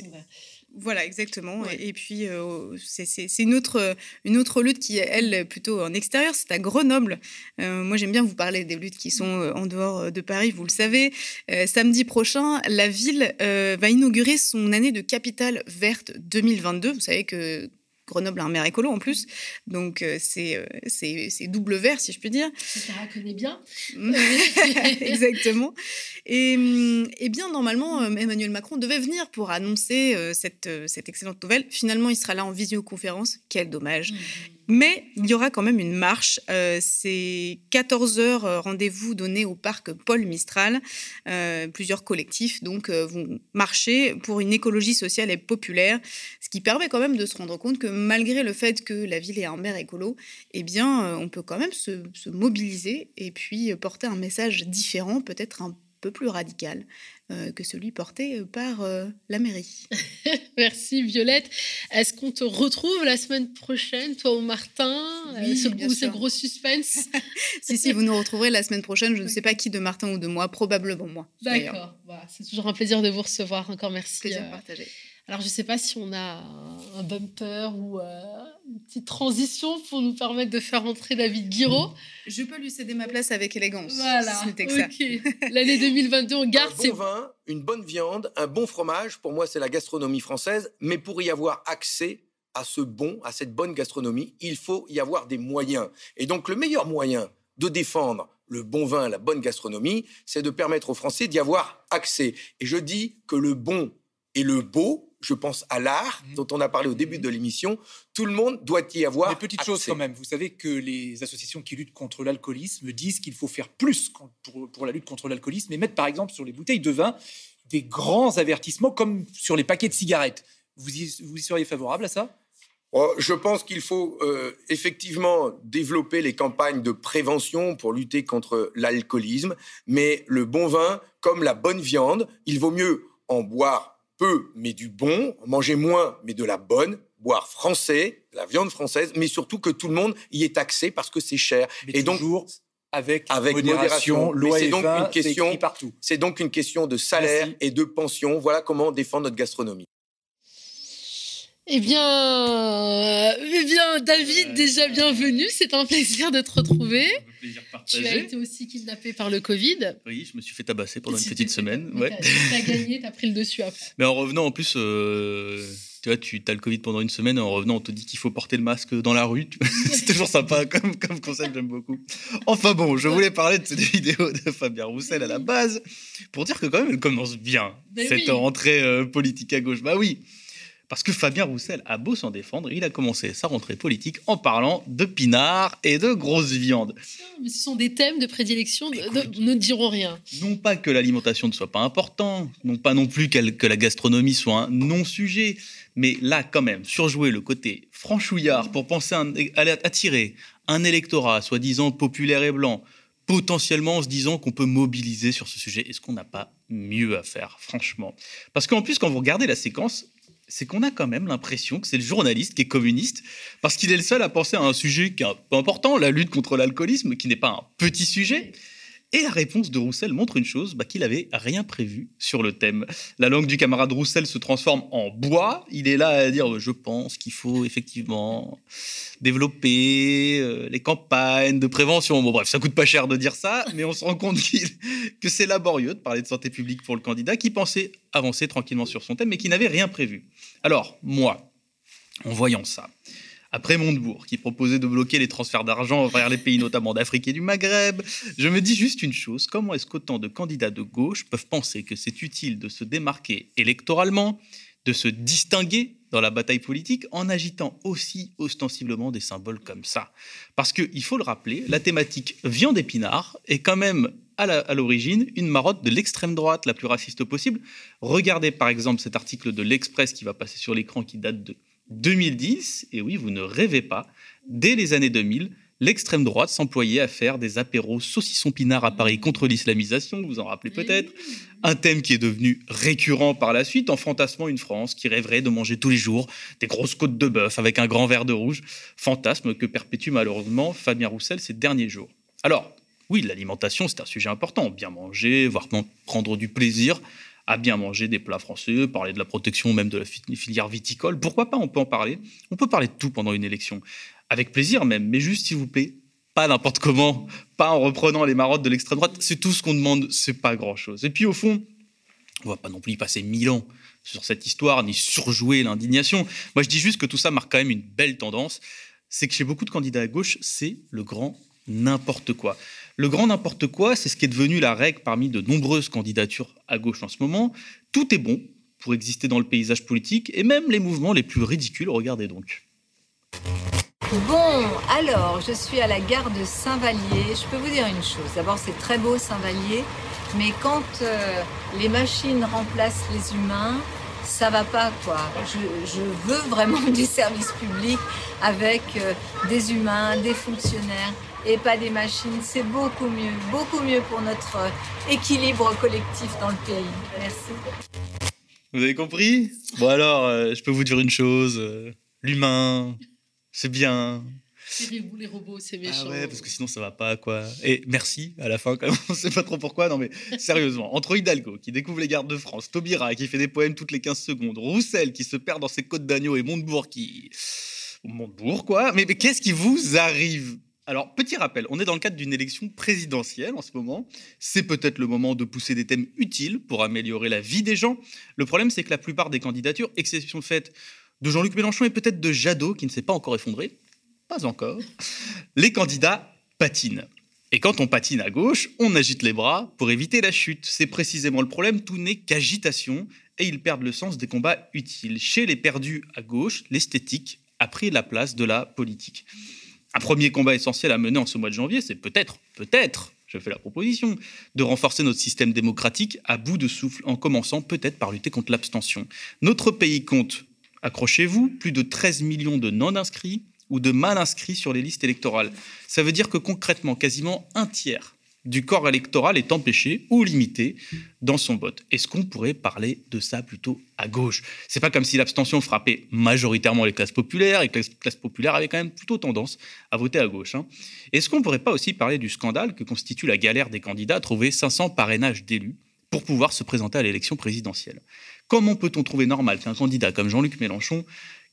Voilà, exactement. Ouais. Et, et puis, euh, c'est- une autre, une autre lutte qui est, elle, plutôt en extérieur. C'est à Grenoble. Euh, moi, j'aime bien vous parler des luttes qui sont euh, en dehors euh, de Paris, vous le savez. Euh, samedi prochain, la ville euh, va inaugurer son année de capitale verte 2022. Vous savez que Grenoble a un maire écolo en plus. Donc, euh, c'est euh, c'est c'est double vert, si je puis dire. Sarah connaît bien. (laughs) Exactement. Et, hum, eh bien, normalement, euh, Emmanuel Macron devait venir pour annoncer cette, cette excellente nouvelle. Finalement, il sera là en visioconférence. Quel dommage. Mais il y aura quand même une marche. Euh, c'est 14 heures euh, rendez-vous donné au parc Paul Mistral. Euh, plusieurs collectifs donc euh, vont marcher pour une écologie sociale et populaire, ce qui permet quand même de se rendre compte que malgré le fait que la ville est un maire écolo, eh bien, on peut quand même se, se mobiliser et puis porter un message différent, peut-être un peu plus radical euh, que celui porté euh, par euh, la mairie. (laughs) Merci Violette. Est-ce qu'on te retrouve la semaine prochaine, toi ou Martin Oui, Euh, ce, bien gros suspense (laughs) si, si, vous nous retrouverez la semaine prochaine. Je ne sais pas qui de Martin ou de moi, probablement moi. D'accord. Voilà, c'est toujours un plaisir de vous recevoir. Encore merci. Plaisir partagé. Alors, je ne sais pas si on a un, bumper ou euh, une petite transition pour nous permettre de faire entrer David Guiraud. Je peux lui céder ma place avec élégance. Voilà. si ce n'était que ça. Ok. L'année 2022, on garde un ses bon vin, une bonne viande, un bon fromage, pour moi, c'est la gastronomie française. Mais pour y avoir accès à ce bon, à cette bonne gastronomie, il faut y avoir des moyens. Et donc, le meilleur moyen de défendre le bon vin, la bonne gastronomie, c'est de permettre aux Français d'y avoir accès. Et je dis que le bon et le beau, je pense à l'art, Mhm. dont on a parlé au début de l'émission, tout le monde doit y avoir Mais petite chose accès. quand même, vous savez que les associations qui luttent contre l'alcoolisme disent qu'il faut faire plus pour la lutte contre l'alcoolisme et mettre par exemple sur les bouteilles de vin des grands avertissements comme sur les paquets de cigarettes. Vous y, vous y seriez favorable à ça? Oh, je pense qu'il faut euh, effectivement développer les campagnes de prévention pour lutter contre l'alcoolisme, mais le bon vin, comme la bonne viande, il vaut mieux en boire peu, mais du bon, manger moins, mais de la bonne, boire français, de la viande française, mais surtout que tout le monde y ait accès parce que c'est cher. Mais Et donc, avec, avec modération, loi c'est donc une question- partout. C'est donc une question de salaire Merci. et de pension. Voilà comment défendre notre gastronomie. Eh bien, euh, eh bien, David, Euh, déjà bienvenue. C'est un plaisir de te retrouver. Un plaisir Tu as partagé. été aussi kidnappé par le Covid. Oui, je me suis fait tabasser pendant une petite semaine. Ouais. T'as t'as gagné, t'as pris le dessus après. Mais en revenant, en plus, euh, tu vois, tu as le Covid pendant une semaine. Et en revenant, on te dit qu'il faut porter le masque dans la rue. (laughs) C'est toujours sympa comme, comme concept, j'aime beaucoup. Enfin bon, je voulais parler de cette vidéo de Fabien Roussel à la base pour dire que quand même, elle commence bien Mais cette oui. rentrée euh, politique à gauche. Bah oui. Parce que Fabien Roussel a beau s'en défendre, il a commencé sa rentrée politique en parlant de pinard et de grosse viande. Mais ce sont des thèmes de prédilection. De- ne dirons rien. Non pas que l'alimentation ne soit pas important, non pas non plus que la gastronomie soit un non-sujet, mais là quand même, surjouer le côté franchouillard pour penser à à attirer un électorat soi-disant populaire et blanc, potentiellement en se disant qu'on peut mobiliser sur ce sujet. Est-ce qu'on n'a pas mieux à faire, franchement Parce qu'en plus, quand vous regardez la séquence, c'est qu'on a quand même l'impression que c'est le journaliste qui est communiste, parce qu'il est le seul à penser à un sujet qui est un peu important, la lutte contre l'alcoolisme, qui n'est pas un petit sujet. Et la réponse de Roussel montre une chose, bah, qu'il avait rien prévu sur le thème. La langue du camarade Roussel se transforme en bois. Il est là à dire, je pense qu'il faut effectivement développer euh, les campagnes de prévention. Bon bref, ça coûte pas cher de dire ça, mais on se rend compte que c'est laborieux de parler de santé publique pour le candidat qui pensait avancer tranquillement sur son thème, mais qui n'avait rien prévu. Alors, moi, en voyant ça, Après Montebourg, qui proposait de bloquer les transferts d'argent vers les pays notamment d'Afrique et du Maghreb, je me dis juste une chose, comment est-ce qu'autant de candidats de gauche peuvent penser que c'est utile de se démarquer électoralement, de se distinguer dans la bataille politique en agitant aussi ostensiblement des symboles comme ça? Parce qu'il faut le rappeler, la thématique viande épinard est quand même à l'origine une marotte de l'extrême droite la plus raciste possible. Regardez par exemple cet article de l'Express qui va passer sur l'écran qui date de 2010. Et oui, vous ne rêvez pas. Dès les années 2000, l'extrême droite s'employait à faire des apéros saucissons pinards à Paris contre l'islamisation, vous vous en rappelez peut-être. Un thème qui est devenu récurrent par la suite en fantasmant une France qui rêverait de manger tous les jours des grosses côtes de bœuf avec un grand verre de rouge. Fantasme que perpétue malheureusement Fabien Roussel ces derniers jours. Alors, oui, l'alimentation, c'est un sujet important. Bien manger, voire prendre du plaisir à bien manger des plats français, parler de la protection même de la filière viticole. Pourquoi pas On peut en parler. On peut parler de tout pendant une élection. Avec plaisir même, mais juste, s'il vous plaît, pas n'importe comment, pas en reprenant les marottes de l'extrême droite. C'est tout ce qu'on demande, c'est pas grand-chose. Et puis au fond, on va pas non plus y passer mille ans sur cette histoire, ni surjouer l'indignation. Moi, je dis juste que tout ça marque quand même une belle tendance. C'est que chez beaucoup de candidats à gauche, c'est le grand n'importe quoi. Le grand n'importe quoi, c'est ce qui est devenu la règle parmi de nombreuses candidatures à gauche en ce moment. Tout est bon pour exister dans le paysage politique, et même les mouvements les plus ridicules, regardez donc. Bon, alors, je suis à la gare de Saint-Vallier. Je peux vous dire une chose. D'abord, c'est très beau Saint-Vallier, mais quand euh, les machines remplacent les humains, ça va pas quoi. Je, veux vraiment (laughs) du service public avec euh, des humains, des fonctionnaires et pas des machines. C'est beaucoup mieux, beaucoup mieux pour notre euh, équilibre collectif dans le pays. Merci. Vous avez compris? Bon alors, euh, je peux vous dire une chose. Euh, l'humain, c'est bien. C'est vous les robots, c'est méchant. Ah ouais, parce que sinon ça va pas quoi. Et merci à la fin quand même, (laughs) on sait pas trop pourquoi. Non mais sérieusement, entre Hidalgo qui découvre les gardes de France, Taubira qui fait des poèmes toutes les 15 secondes, Roussel qui se perd dans ses côtes d'agneau et Montebourg qui... Montebourg quoi? mais qu'est-ce qui vous arrive? Alors, petit rappel, on est dans le cadre d'une élection présidentielle en ce moment. C'est peut-être le moment de pousser des thèmes utiles pour améliorer la vie des gens. Le problème, c'est que la plupart des candidatures, exception faite de Jean-Luc Mélenchon et peut-être de Jadot, qui ne s'est pas encore effondré, pas encore, les candidats patinent. Et quand on patine à gauche, on agite les bras pour éviter la chute. C'est précisément le problème, tout n'est qu'agitation et ils perdent le sens des combats utiles. Chez les perdus à gauche, l'esthétique a pris la place de la politique. Un premier combat essentiel à mener en ce mois de janvier, c'est peut-être, peut-être, je fais la proposition, de renforcer notre système démocratique à bout de souffle, en commençant peut-être par lutter contre l'abstention. Notre pays compte, accrochez-vous, plus de 13 millions de non-inscrits ou de mal inscrits sur les listes électorales. Ça veut dire que concrètement, quasiment un tiers du corps électoral est empêché ou limité dans son vote. Est-ce qu'on pourrait parler de ça plutôt à gauche? C'est pas comme si l'abstention frappait majoritairement les classes populaires et que les classes populaires avaient quand même plutôt tendance à voter à gauche. Hein. Est-ce qu'on pourrait pas aussi parler du scandale que constitue la galère des candidats à trouver 500 parrainages d'élus pour pouvoir se présenter à l'élection présidentielle? Comment peut-on trouver normal qu'un candidat comme Jean-Luc Mélenchon,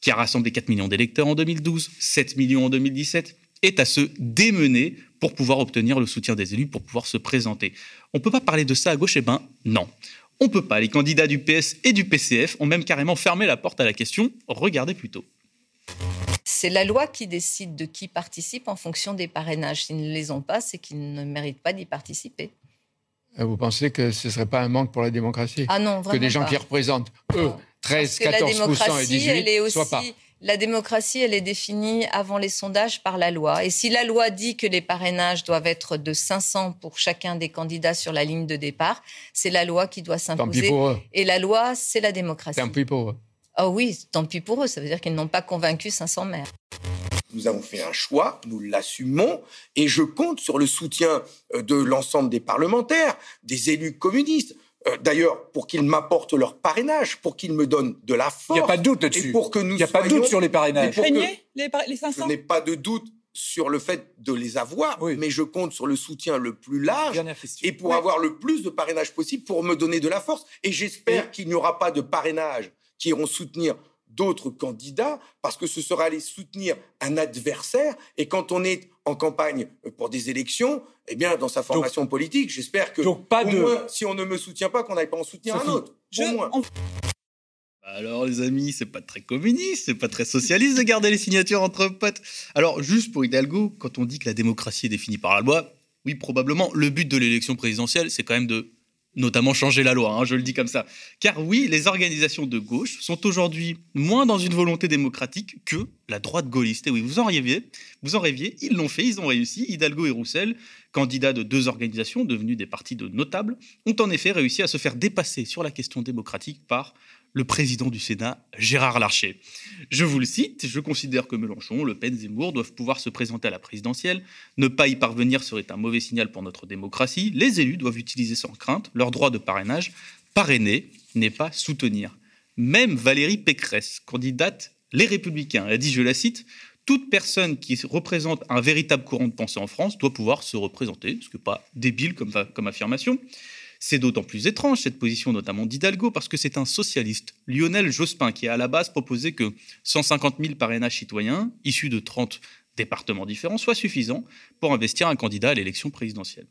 qui a rassemblé 4 millions d'électeurs en 2012, 7 millions en 2017, est à se démener pour pouvoir obtenir le soutien des élus, pour pouvoir se présenter. On ne peut pas parler de ça à gauche Eh bien, non. On ne peut pas. Les candidats du PS et du PCF ont même carrément fermé la porte à la question. Regardez plutôt. C'est la loi qui décide de qui participe en fonction des parrainages. S'ils ne les ont pas, c'est qu'ils ne méritent pas d'y participer. Vous pensez que ce ne serait pas un manque pour la démocratie Ah non, vraiment Que des gens qui représentent, eux, 13, 14 et 18 elle est aussi, soient pas la démocratie, elle est définie avant les sondages par la loi. Et si la loi dit que les parrainages doivent être de 500 pour chacun des candidats sur la ligne de départ, c'est la loi qui doit s'imposer. Et la loi, c'est la démocratie. Tant pis pour eux. Ah oui, tant pis pour eux. Ça veut dire qu'ils n'ont pas convaincu 500 maires. Nous avons fait un choix, nous l'assumons, et je compte sur le soutien euh, de l'ensemble des parlementaires, des élus communistes. Euh, d'ailleurs, pour qu'ils m'apportent leur parrainage, pour qu'ils me donnent de la force. Il n'y a pas de doute là-dessus. Pour que nous Il n'y a pas de doute sur les parrainages. Vous les, les 500 Je n'ai pas de doute sur le fait de les avoir, mais je compte sur le soutien le plus large et pour avoir le plus de parrainage possible pour me donner de la force. Et j'espère qu'il n'y aura pas de parrainage qui iront soutenir d'autres candidats parce que ce sera aller soutenir un adversaire. Et quand on est en campagne pour des élections, eh bien, dans sa formation politique, j'espère que, pas au moins, si on ne me soutient pas, qu'on n'aille pas en soutenir un autre. Au moins. Alors les amis, c'est pas très communiste, c'est pas très socialiste de garder les signatures entre potes. Alors juste pour Hidalgo, quand on dit que la démocratie est définie par la loi, oui probablement le but de l'élection présidentielle, c'est quand même de notamment changer la loi, hein, je le dis comme ça. Car oui, les organisations de gauche sont aujourd'hui moins dans une volonté démocratique que la droite gaulliste. Et oui, vous en rêviez, vous en rêviez, ils l'ont fait, ils ont réussi. Hidalgo et Roussel, candidats de deux organisations devenues des partis de notables, ont en effet réussi à se faire dépasser sur la question démocratique par le président du Sénat, Gérard Larcher. Je vous le cite, je considère que Mélenchon, Le Pen, Zemmour doivent pouvoir se présenter à la présidentielle. Ne pas y parvenir serait un mauvais signal pour notre démocratie. Les élus doivent utiliser sans crainte leur droit de parrainage. Parrainer n'est pas soutenir. Même Valérie Pécresse, candidate Les Républicains, a dit, je la cite, toute personne qui représente un véritable courant de pensée en France doit pouvoir se représenter, ce que pas débile comme, comme affirmation. C'est d'autant plus étrange, cette position notamment d'Hidalgo, parce que c'est un socialiste, Lionel Jospin, qui a à la base proposé que 150 000 parrainages citoyens, issus de 30 départements différents, soient suffisants pour investir un candidat à l'élection présidentielle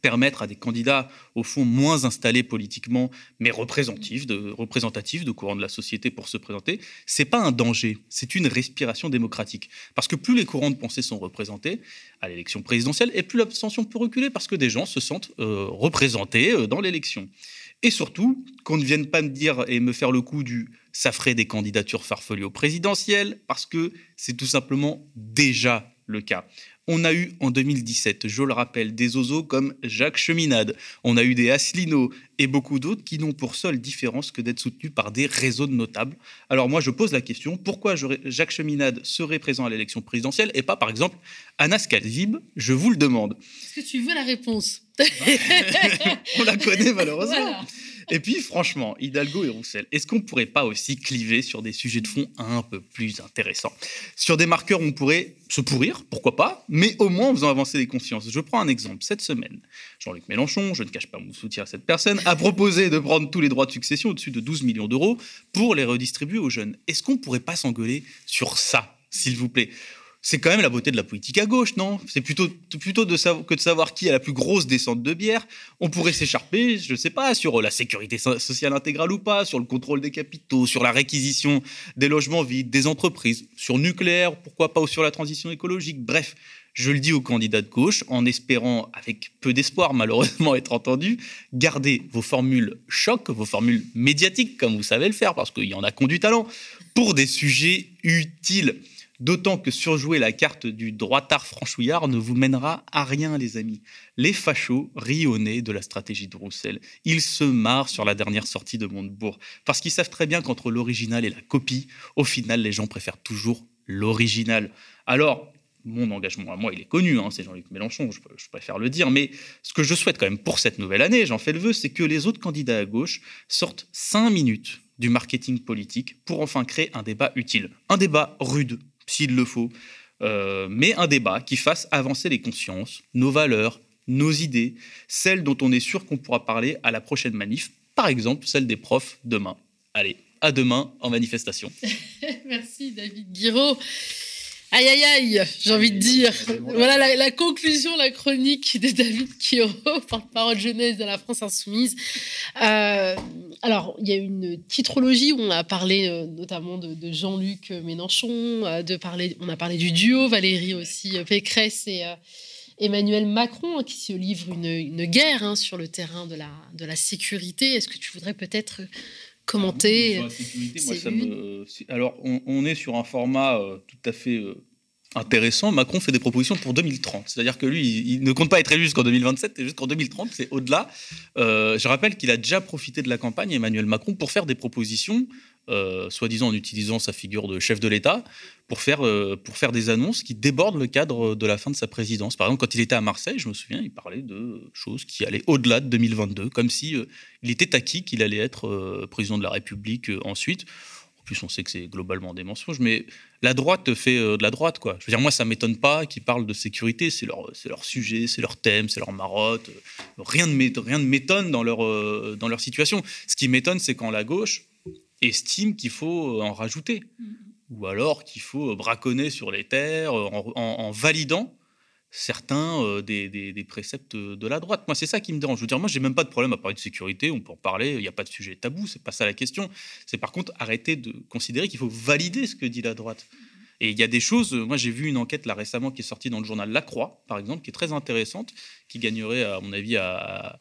permettre à des candidats, au fond, moins installés politiquement, mais représentatifs de, représentatifs courants de la société pour se présenter, c'est pas un danger, c'est une respiration démocratique. Parce que plus les courants de pensée sont représentés à l'élection présidentielle, et plus l'abstention peut reculer parce que des gens se sentent euh, représentés euh, dans l'élection. Et surtout, qu'on ne vienne pas me dire et me faire le coup du ça ferait des candidatures farfelues au présidentiel, parce que c'est tout simplement déjà le cas. On a eu en 2017, je le rappelle, des oiseaux comme Jacques Cheminade, on a eu des Asselineau et beaucoup d'autres qui n'ont pour seule différence que d'être soutenus par des réseaux de notables. Alors moi, je pose la question, pourquoi Jacques Cheminade serait présent à l'élection présidentielle et pas, par exemple, Anas Kalzib Je vous le demande. Est-ce que tu veux la réponse? (laughs) On la connaît malheureusement. Et puis, franchement, Hidalgo et Roussel, est-ce qu'on ne pourrait pas aussi cliver sur des sujets de fond un peu plus intéressants? Sur des marqueurs, on pourrait se pourrir, pourquoi pas, mais au moins en faisant avancer les consciences. Je prends un exemple. Cette semaine, Jean-Luc Mélenchon, je ne cache pas mon soutien à cette personne, a proposé de prendre tous les droits de succession au-dessus de 12 millions d'euros pour les redistribuer aux jeunes. Est-ce qu'on ne pourrait pas s'engueuler sur ça, s'il vous plaît? C'est quand même la beauté de la politique à gauche, non? C'est plutôt, plutôt que de savoir qui a la plus grosse descente de bière. On pourrait s'écharper, je ne sais pas, sur la sécurité sociale intégrale ou pas, sur le contrôle des capitaux, sur la réquisition des logements vides, des entreprises, sur nucléaire, pourquoi pas, ou sur la transition écologique. Bref, je le dis aux candidats de gauche, en espérant, avec peu d'espoir malheureusement, (laughs) être entendu, gardez vos formules choc, vos formules médiatiques, comme vous savez le faire, parce qu'il y en a qui ont du talent, pour des sujets utiles. D'autant que surjouer la carte du droitard franchouillard ne vous mènera à rien, les amis. Les fachos rient au nez de la stratégie de Roussel. Ils se marrent sur la dernière sortie de Montebourg, parce qu'ils savent très bien qu'entre l'original et la copie, au final, les gens préfèrent toujours l'original. Alors, mon engagement à moi, il est connu, hein, c'est Jean-Luc Mélenchon, je, je, préfère le dire, mais ce que je souhaite quand même pour cette nouvelle année, j'en fais le vœu, c'est que les autres candidats à gauche sortent cinq minutes du marketing politique pour enfin créer un débat utile. Un débat rude, s'il le faut, euh, mais un débat qui fasse avancer les consciences, nos valeurs, nos idées, celles dont on est sûr qu'on pourra parler à la prochaine manif, par exemple celle des profs demain. Allez, à demain en manifestation. (laughs) Merci David Guiraud. Aïe, aïe, aïe, j'ai envie de dire. Voilà la, conclusion, la chronique de David Kiro, (laughs) porte-parole jeunesse de la France Insoumise. Euh, alors, il y a une titrologie où on a parlé euh, notamment de, Jean-Luc Mélenchon, euh, de parler, on a parlé du duo, Valérie aussi, Pécresse et Emmanuel Macron, hein, qui se livre une, guerre hein, sur le terrain de la, de la sécurité. Est-ce que tu voudrais peut-être commenter. Alors, on, est sur un format euh, tout à fait euh, intéressant. Macron fait des propositions pour 2030. C'est-à-dire que lui, il, ne compte pas être élu jusqu'en 2027, et jusqu'en 2030, c'est au-delà. Euh, je rappelle qu'il a déjà profité de la campagne, Emmanuel Macron, pour faire des propositions euh, soi-disant en utilisant sa figure de chef de l'État, pour faire, euh, pour faire des annonces qui débordent le cadre de la fin de sa présidence. Par exemple, quand il était à Marseille, je me souviens, il parlait de choses qui allaient au-delà de 2022, comme si euh, il était acquis qu'il allait être président de la République ensuite. En plus, on sait que c'est globalement des mensonges, mais la droite fait de la droite, quoi. Je veux dire, moi, ça m'étonne pas qu'ils parlent de sécurité, c'est leur, leur sujet, c'est leur thème, c'est leur marotte. Rien ne m'étonne dans dans leur situation. Ce qui m'étonne, c'est quand la gauche, estime qu'il faut en rajouter. Mm. Ou alors qu'il faut braconner sur les terres en, validant certains euh, des, des, préceptes de la droite. Moi, c'est ça qui me dérange. Je veux dire, moi, j'ai même pas de problème à parler de sécurité, on peut en parler, il n'y a pas de sujet tabou, c'est pas ça la question. C'est par contre arrêter de considérer qu'il faut valider ce que dit la droite. Et il y a des choses, moi j'ai vu une enquête là récemment qui est sortie dans le journal La Croix, par exemple, qui est très intéressante, qui gagnerait, à mon avis, à,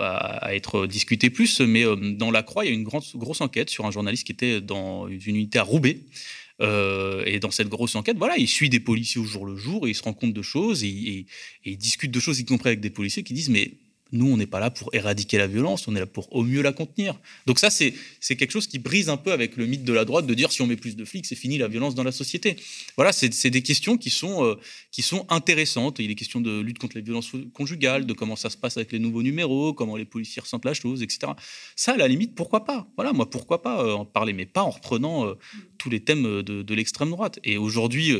à, être discutée plus. Mais euh, dans La Croix, il y a une grosse enquête sur un journaliste qui était dans une unité à Roubaix euh, et dans cette grosse enquête, voilà, il suit des policiers au jour le jour et il se rend compte de choses et, et il discute de choses, y compris avec des policiers qui disent mais nous, on n'est pas là pour éradiquer la violence, on est là pour au mieux la contenir. Donc ça, c'est quelque chose qui brise un peu avec le mythe de la droite de dire si on met plus de flics, c'est fini la violence dans la société. Voilà, c'est des questions qui sont, euh, qui sont intéressantes. Il est question de lutte contre les violences conjugales, de comment ça se passe avec les nouveaux numéros, comment les policiers ressentent la chose, etc. Ça, à la limite, pourquoi pas? Voilà, moi, pourquoi pas euh, en parler, mais pas en reprenant euh, tous les thèmes de, l'extrême droite. Et aujourd'hui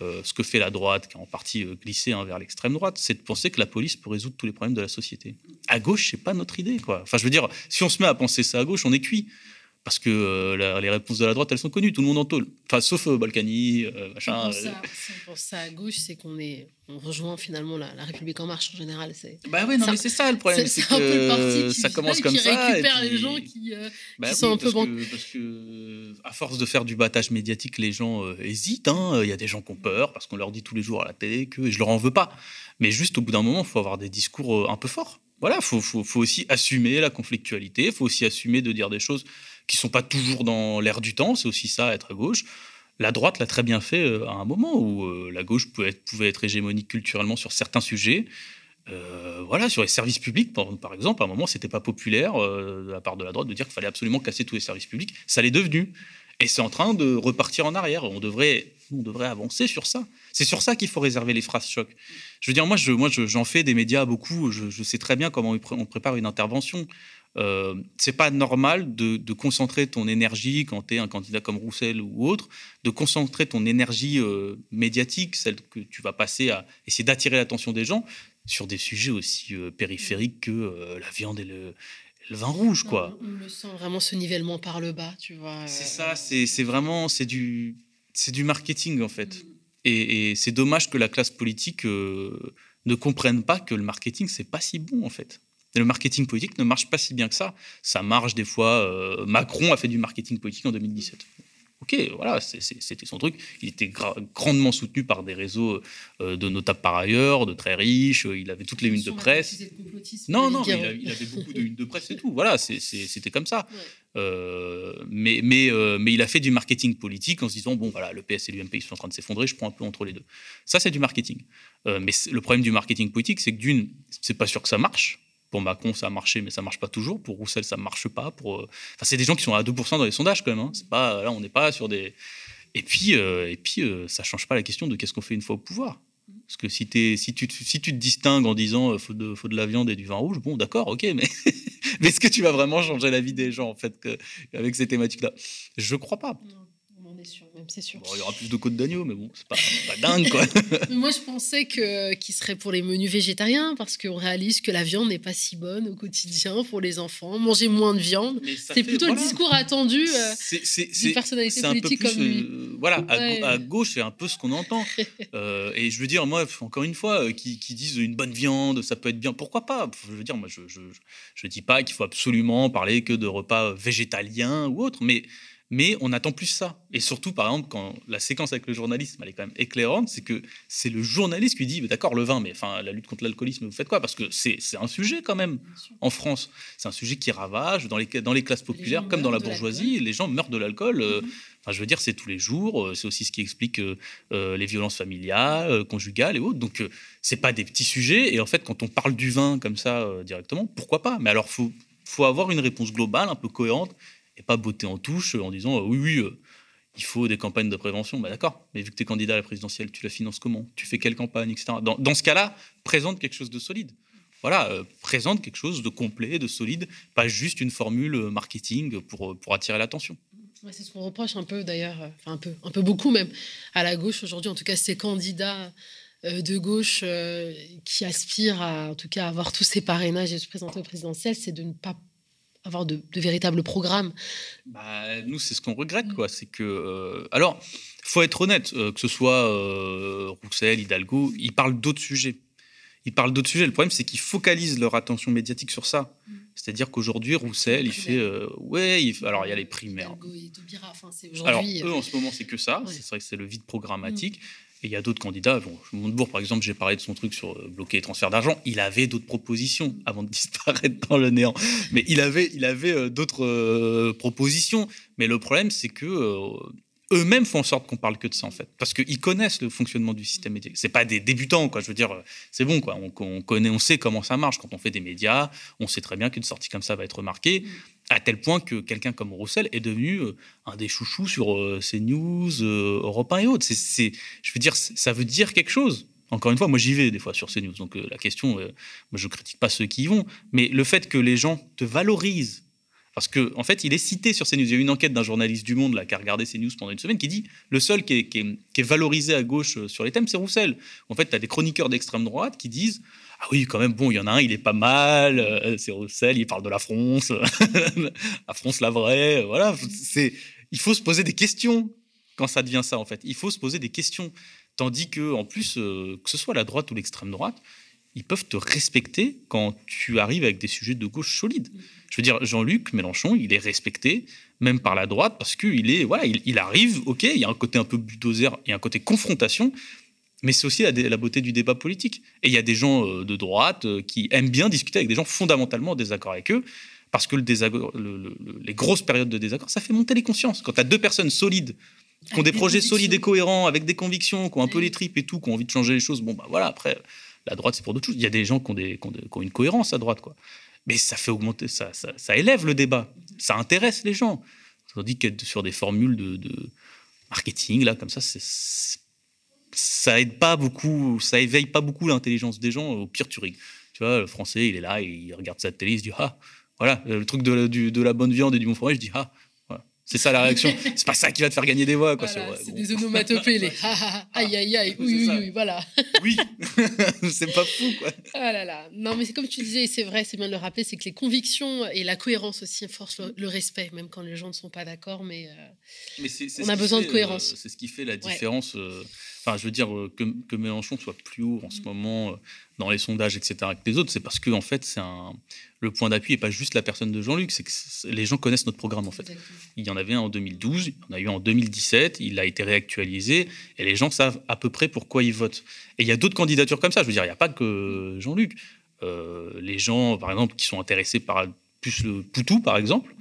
ce que fait la droite, qui a en partie euh, glissé hein, vers l'extrême droite, c'est de penser que la police peut résoudre tous les problèmes de la société. À gauche, c'est pas notre idée, quoi. Enfin, je veux dire, si on se met à penser ça à gauche, on est cuit parce que euh, les réponses de la droite, elles sont connues, tout le monde en tôle. Enfin, sauf Balkany, machin. Si on pense ça à gauche, c'est qu'on est on rejoint finalement la, République en marche en général. C'est, bah oui, non, mais c'est ça le problème, c'est, que un peu le parti qui, ça commence comme qui ça. récupère les gens qui, euh, bah sont un peu parce que, parce que, à force de faire du battage médiatique, les gens euh, hésitent. Hein. Il y a des gens qui ont peur parce qu'on leur dit tous les jours à la télé que, et je leur en veux pas. Mais juste au bout d'un moment, il faut avoir des discours euh, un peu forts. Voilà, il faut, faut, faut, aussi assumer la conflictualité, il faut aussi assumer de dire des choses qui sont pas toujours dans l'air du temps. C'est aussi ça, être à gauche. La droite l'a très bien fait euh, à un moment où euh, la gauche pouvait être, hégémonique culturellement sur certains sujets. Euh, voilà, sur les services publics, par, exemple, à un moment, c'était pas populaire de la part de la droite de dire qu'il fallait absolument casser tous les services publics. Ça l'est devenu. Et c'est en train de repartir en arrière. On devrait, on devrait avancer sur ça. C'est sur ça qu'il faut réserver les phrases choc. Je veux dire, moi, je, moi, j'en fais des médias beaucoup. Je, sais très bien comment on prépare une intervention. Euh, c'est pas normal de, concentrer ton énergie quand tu es un candidat comme Roussel ou autre, de concentrer ton énergie euh, médiatique, celle que tu vas passer à essayer d'attirer l'attention des gens, sur des sujets aussi euh, périphériques que la viande et le, vin rouge, quoi. On, le sent vraiment ce nivellement par le bas, tu vois. C'est ça, c'est vraiment c'est du c'est du marketing en fait. Mm. Et, et c'est dommage que la classe politique ne comprenne pas que le marketing c'est pas si bon en fait le marketing politique ne marche pas si bien que ça. Ça marche des fois. Euh, Macron a fait du marketing politique en 2017. Ok, voilà, c'était son truc. Il était grandement soutenu par des réseaux euh, de notables par ailleurs, de très riches. Il avait toutes les unes de presse. non, non, il, avait beaucoup de (laughs) unes de presse et tout. Voilà, c'était comme ça. Euh, mais, mais, mais il a fait du marketing politique en se disant bon, voilà, le PS et l'UMP ils sont en train de s'effondrer, je prends un peu entre les deux. Ça, c'est du marketing. mais le problème du marketing politique, c'est que d'une, c'est pas sûr que ça marche pour Macron, ça a marché, mais ça marche pas toujours. Pour Roussel, ça marche pas. Pour, euh, enfin, c'est des gens qui sont à 2% dans les sondages quand même. Hein. C'est pas, là, on n'est pas sur des. Et puis, euh, et puis euh, ça change pas la question de qu'est-ce qu'on fait une fois au pouvoir. Parce que si, si, tu, si tu te distingues en disant faut de, faut de la viande et du vin rouge, bon, d'accord, ok, mais, (laughs) mais est-ce que tu vas vraiment changer la vie des gens en fait avec ces thématiques-là? Je crois pas sûr, même c'est sûr. il y aura plus de côtes d'agneau, mais bon, c'est pas, pas dingue, quoi. (laughs) Moi, je pensais que qu'il serait pour les menus végétariens, parce qu'on réalise que la viande n'est pas si bonne au quotidien pour les enfants. Manger moins de viande, c'est plutôt le discours attendu euh, d'une personnalité politique comme lui. Euh, voilà, à, gauche, c'est un peu ce qu'on entend. (laughs) Euh, et je veux dire, moi, encore une fois, qui, qui, disent une bonne viande, ça peut être bien, pourquoi pas? Je veux dire, moi, je, je, je dis pas qu'il faut absolument parler que de repas végétaliens ou autres, mais mais on attend plus ça. Et surtout, par exemple, quand la séquence avec le journalisme, elle est quand même éclairante, c'est que c'est le journaliste qui dit D'accord, le vin, mais enfin, la lutte contre l'alcoolisme, vous faites quoi? Parce que c'est un sujet quand même en France. C'est un sujet qui ravage dans les, dans les classes populaires, comme dans la bourgeoisie. Les gens meurent de l'alcool. Euh, mhm. Enfin, je veux dire, c'est tous les jours. Euh, c'est aussi ce qui explique euh, les violences familiales, conjugales et autres. Donc, c'est pas des petits sujets. Et en fait, quand on parle du vin comme ça directement, pourquoi pas? Mais alors, faut faut avoir une réponse globale, un peu cohérente, et pas botter en touche en disant oui, oui, euh, il faut des campagnes de prévention. Bah, D'accord, mais vu que tu es candidat à la présidentielle, tu la finances comment? Tu fais quelle campagne, etc. Dans, ce cas-là, présente quelque chose de solide. Voilà, euh, présente quelque chose de complet, de solide, pas juste une formule marketing pour, pour attirer l'attention. c'est ce qu'on reproche un peu d'ailleurs, euh, un peu, un peu beaucoup même, à la gauche aujourd'hui, en tout cas ces candidats de gauche qui aspirent à, en tout cas, avoir tous ces parrainages et se présenter au présidentiel, c'est de ne pas avoir de, véritables programmes. Bah, nous, c'est ce qu'on regrette, quoi. C'est que. Euh, alors, faut être honnête, euh, que ce soit euh, Roussel, Hidalgo, ils parlent d'autres sujets. Ils parlent d'autres sujets. Le problème, c'est qu'ils focalisent leur attention médiatique sur ça. C'est-à-dire qu'aujourd'hui, Roussel, il fait. ouais, alors il y a les primaires. alors, eux, en ce moment, c'est que ça. C'est vrai que c'est le vide programmatique. Mm. Et il y a d'autres candidats. Bon, Montebourg, par exemple, j'ai parlé de son truc sur euh, bloquer les transferts d'argent. Il avait d'autres propositions (laughs) avant de disparaître dans le néant. Mais il avait, il avait euh, d'autres euh, propositions. Mais le problème, c'est que eux-mêmes font en sorte qu'on parle que de ça en fait, parce qu'ils connaissent le fonctionnement du système médiatique. C'est pas des débutants quoi. Je veux dire, c'est bon quoi. On, on, connaît, on sait comment ça marche quand on fait des médias. On sait très bien qu'une sortie comme ça va être remarquée à tel point que quelqu'un comme Roussel est devenu euh, un des chouchous sur euh, CNews, euh, Europe 1 et autres. C'est, je veux dire, ça veut dire quelque chose. Encore une fois, moi j'y vais des fois sur CNews, donc la question, moi je critique pas ceux qui y vont, mais le fait que les gens te valorisent, parce qu'en en fait il est cité sur CNews. Il y a eu une enquête d'un journaliste du Monde là, qui a regardé CNews pendant une semaine qui dit le seul qui est, valorisé à gauche sur les thèmes, c'est Roussel. En fait, tu as des chroniqueurs d'extrême droite qui disent ah oui, quand même, bon, il y en a un, il est pas mal, euh, c'est Roussel, il parle de la France, (laughs) la France la vraie, voilà. C'est, il faut se poser des questions quand ça devient ça, en fait. Il faut se poser des questions. Tandis que, en plus, euh, que ce soit la droite ou l'extrême droite, ils peuvent te respecter quand tu arrives avec des sujets de gauche solides. Je veux dire, Jean-Luc Mélenchon, il est respecté même par la droite parce qu'il est, voilà, il, il, arrive, ok, il y a un côté un peu bulldozer, il y a un côté confrontation, mais c'est aussi la, beauté du débat politique. Et il y a des gens euh, de droite euh, qui aiment bien discuter avec des gens fondamentalement en désaccord avec eux, parce que le les grosses périodes de désaccord, ça fait monter les consciences. Quand tu as deux personnes solides, qui ont des, projets solides et cohérents, avec des convictions, qui ont un peu les tripes et tout, qui ont envie de changer les choses, bon, bah voilà, après, la droite, c'est pour d'autres choses. Il y a des gens qui ont, des, une cohérence à droite, quoi. Mais ça fait augmenter, ça, ça, élève le débat, ça intéresse les gens. Tandis qu'être sur des formules de, marketing, là, comme ça, c'est ça aide pas beaucoup, ça éveille pas beaucoup l'intelligence des gens. Au pire, tu Tu vois, le français, il est là, il regarde sa télé, il se dit ah, voilà, le truc de, la bonne viande et du bon fromage, je dis ah, c'est ça la réaction. (laughs) c'est pas ça qui va te faire gagner des voix. Quoi. c'est des onomatopées, les (laughs) aïe aïe aïe, oui, oui, oui, voilà. (laughs) oui, c'est pas fou, quoi. Ah là là. Non, mais c'est comme tu disais, c'est vrai, c'est bien de le rappeler, c'est que les convictions et la cohérence aussi forcent le, respect, même quand les gens ne sont pas d'accord, mais, euh, mais on a besoin de cohérence. Euh, c'est ce qui fait la différence. Euh, Enfin, je veux dire que, que, Mélenchon soit plus haut en ce mm. moment dans les sondages, etc., que les autres, c'est parce que en fait, c'est un le point d'appui n'est pas juste la personne de Jean-Luc, c'est que les gens connaissent notre programme en fait. Il y en avait un en 2012, il y en a eu en 2017, il a été réactualisé et les gens savent à peu près pourquoi ils votent. Et il y a d'autres candidatures comme ça. Je veux dire, il n'y a pas que Jean-Luc. Euh, les gens, par exemple, qui sont intéressés par plus le Poutou, par exemple,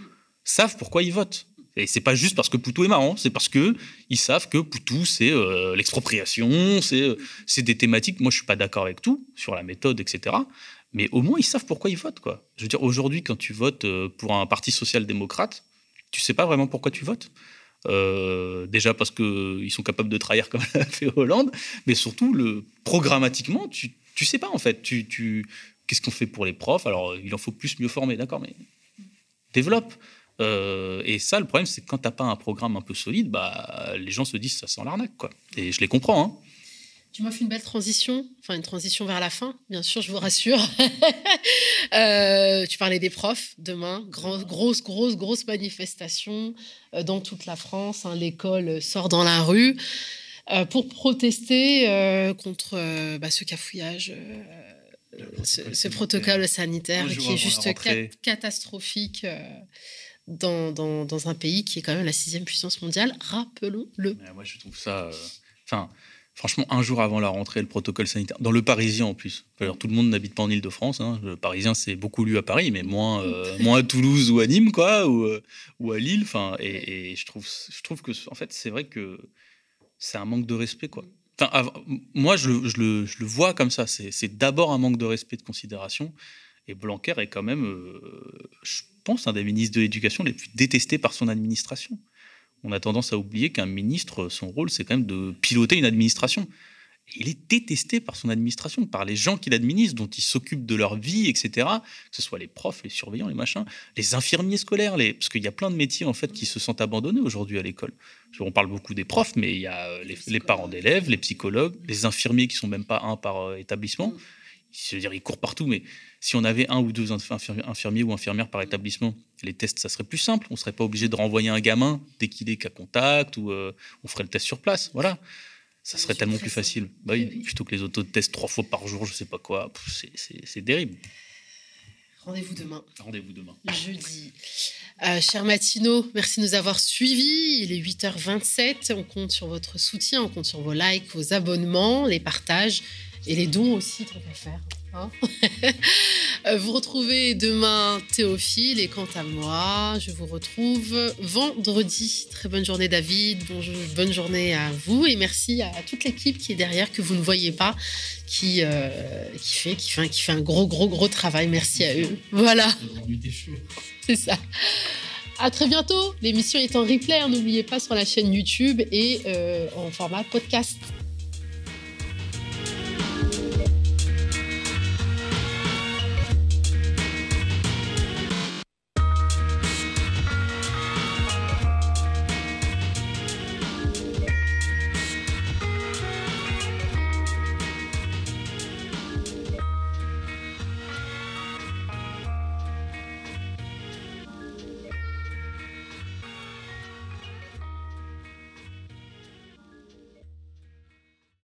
savent pourquoi ils votent. Et c'est pas juste parce que Poutou est marrant, c'est parce que ils savent que Poutou c'est euh, l'expropriation, c'est euh, c'est des thématiques. Moi, je suis pas d'accord avec tout sur la méthode, etc mais au moins ils savent pourquoi ils votent. Quoi. Je veux dire, aujourd'hui, quand tu votes euh, pour un parti social-démocrate, tu sais pas vraiment pourquoi tu votes. Déjà parce qu'ils sont capables de trahir comme (laughs) l'a fait Hollande, mais surtout, le, programmatiquement, tu ne sais pas en fait. Tu, tu, Qu'est-ce qu'on fait pour les profs? Alors, il en faut plus mieux former, d'accord, mais développe. Euh, et ça, le problème, c'est que quand tu n'as pas un programme un peu solide, bah, les gens se disent ça sent l'arnaque. Quoi. Et je les comprends. Hein. Tu m'as fait une belle transition, enfin une transition vers la fin, bien sûr, je vous rassure. (laughs) Euh, tu parlais des profs demain, grosse, grosse, grosse manifestation euh, dans toute la France. Hein. L'école sort dans la rue euh, pour protester contre bah, ce cafouillage. Ce, protocole sanitaire qui est juste catastrophique dans, dans, dans, un pays qui est quand même la sixième puissance mondiale, rappelons-le. Moi, je trouve ça. Enfin, Franchement, un jour avant la rentrée, le protocole sanitaire, dans le Parisien en plus. Alors, tout le monde n'habite pas en Ile-de-France. Hein. Le Parisien, c'est beaucoup lu à Paris, mais moins, euh, (laughs) moins à Toulouse ou à Nîmes, quoi, ou, euh, ou à Lille. Enfin, et, je, trouve, je trouve que, en fait, c'est vrai que c'est un manque de respect, quoi. Enfin, moi, je le, je, le, je le, vois comme ça. C'est d'abord un manque de respect, de considération. Et Blanquer est quand même, euh, je pense, un des ministres de l'Éducation les plus détestés par son administration on a tendance à oublier qu'un ministre, son rôle, c'est quand même de piloter une administration. il est détesté par son administration, par les gens qui l'administrent, dont il s'occupe de leur vie, etc. Que ce soit les profs, les surveillants, les machins, les infirmiers scolaires, les... parce qu'il y a plein de métiers en fait qui se sentent abandonnés aujourd'hui à l'école. On parle beaucoup des profs, mais il y a euh, les, parents d'élèves, les psychologues, les infirmiers qui sont même pas un par euh, établissement. Je veux dire, ils courent partout, mais si on avait un ou deux infirmiers ou infirmières par établissement, les tests, ça serait plus simple. On serait pas obligé de renvoyer un gamin dès qu'il est cas contact ou euh, on ferait le test sur place. Voilà. Ça serait tellement plus facile. Bah plutôt que les autotests trois fois par jour, je sais pas quoi. C'est terrible. Rendez-vous demain. Rendez-vous demain. Jeudi. Euh, cher Matino, merci de nous avoir suivis. Il est 8h27. On compte sur votre soutien, on compte sur vos likes, vos abonnements, les partages et les dons aussi, qu'on peut faire. Hein. (laughs) vous retrouvez demain Théophile et quant à moi, je vous retrouve vendredi. Très bonne journée David, bonne journée à vous et merci à toute l'équipe qui est derrière, que vous ne voyez pas, qui, euh, qui fait un gros, gros, gros travail. Merci à eux. Voilà. C'est ça. À très bientôt. L'émission est en replay, hein, n'oubliez pas sur la chaîne YouTube et euh, en format podcast.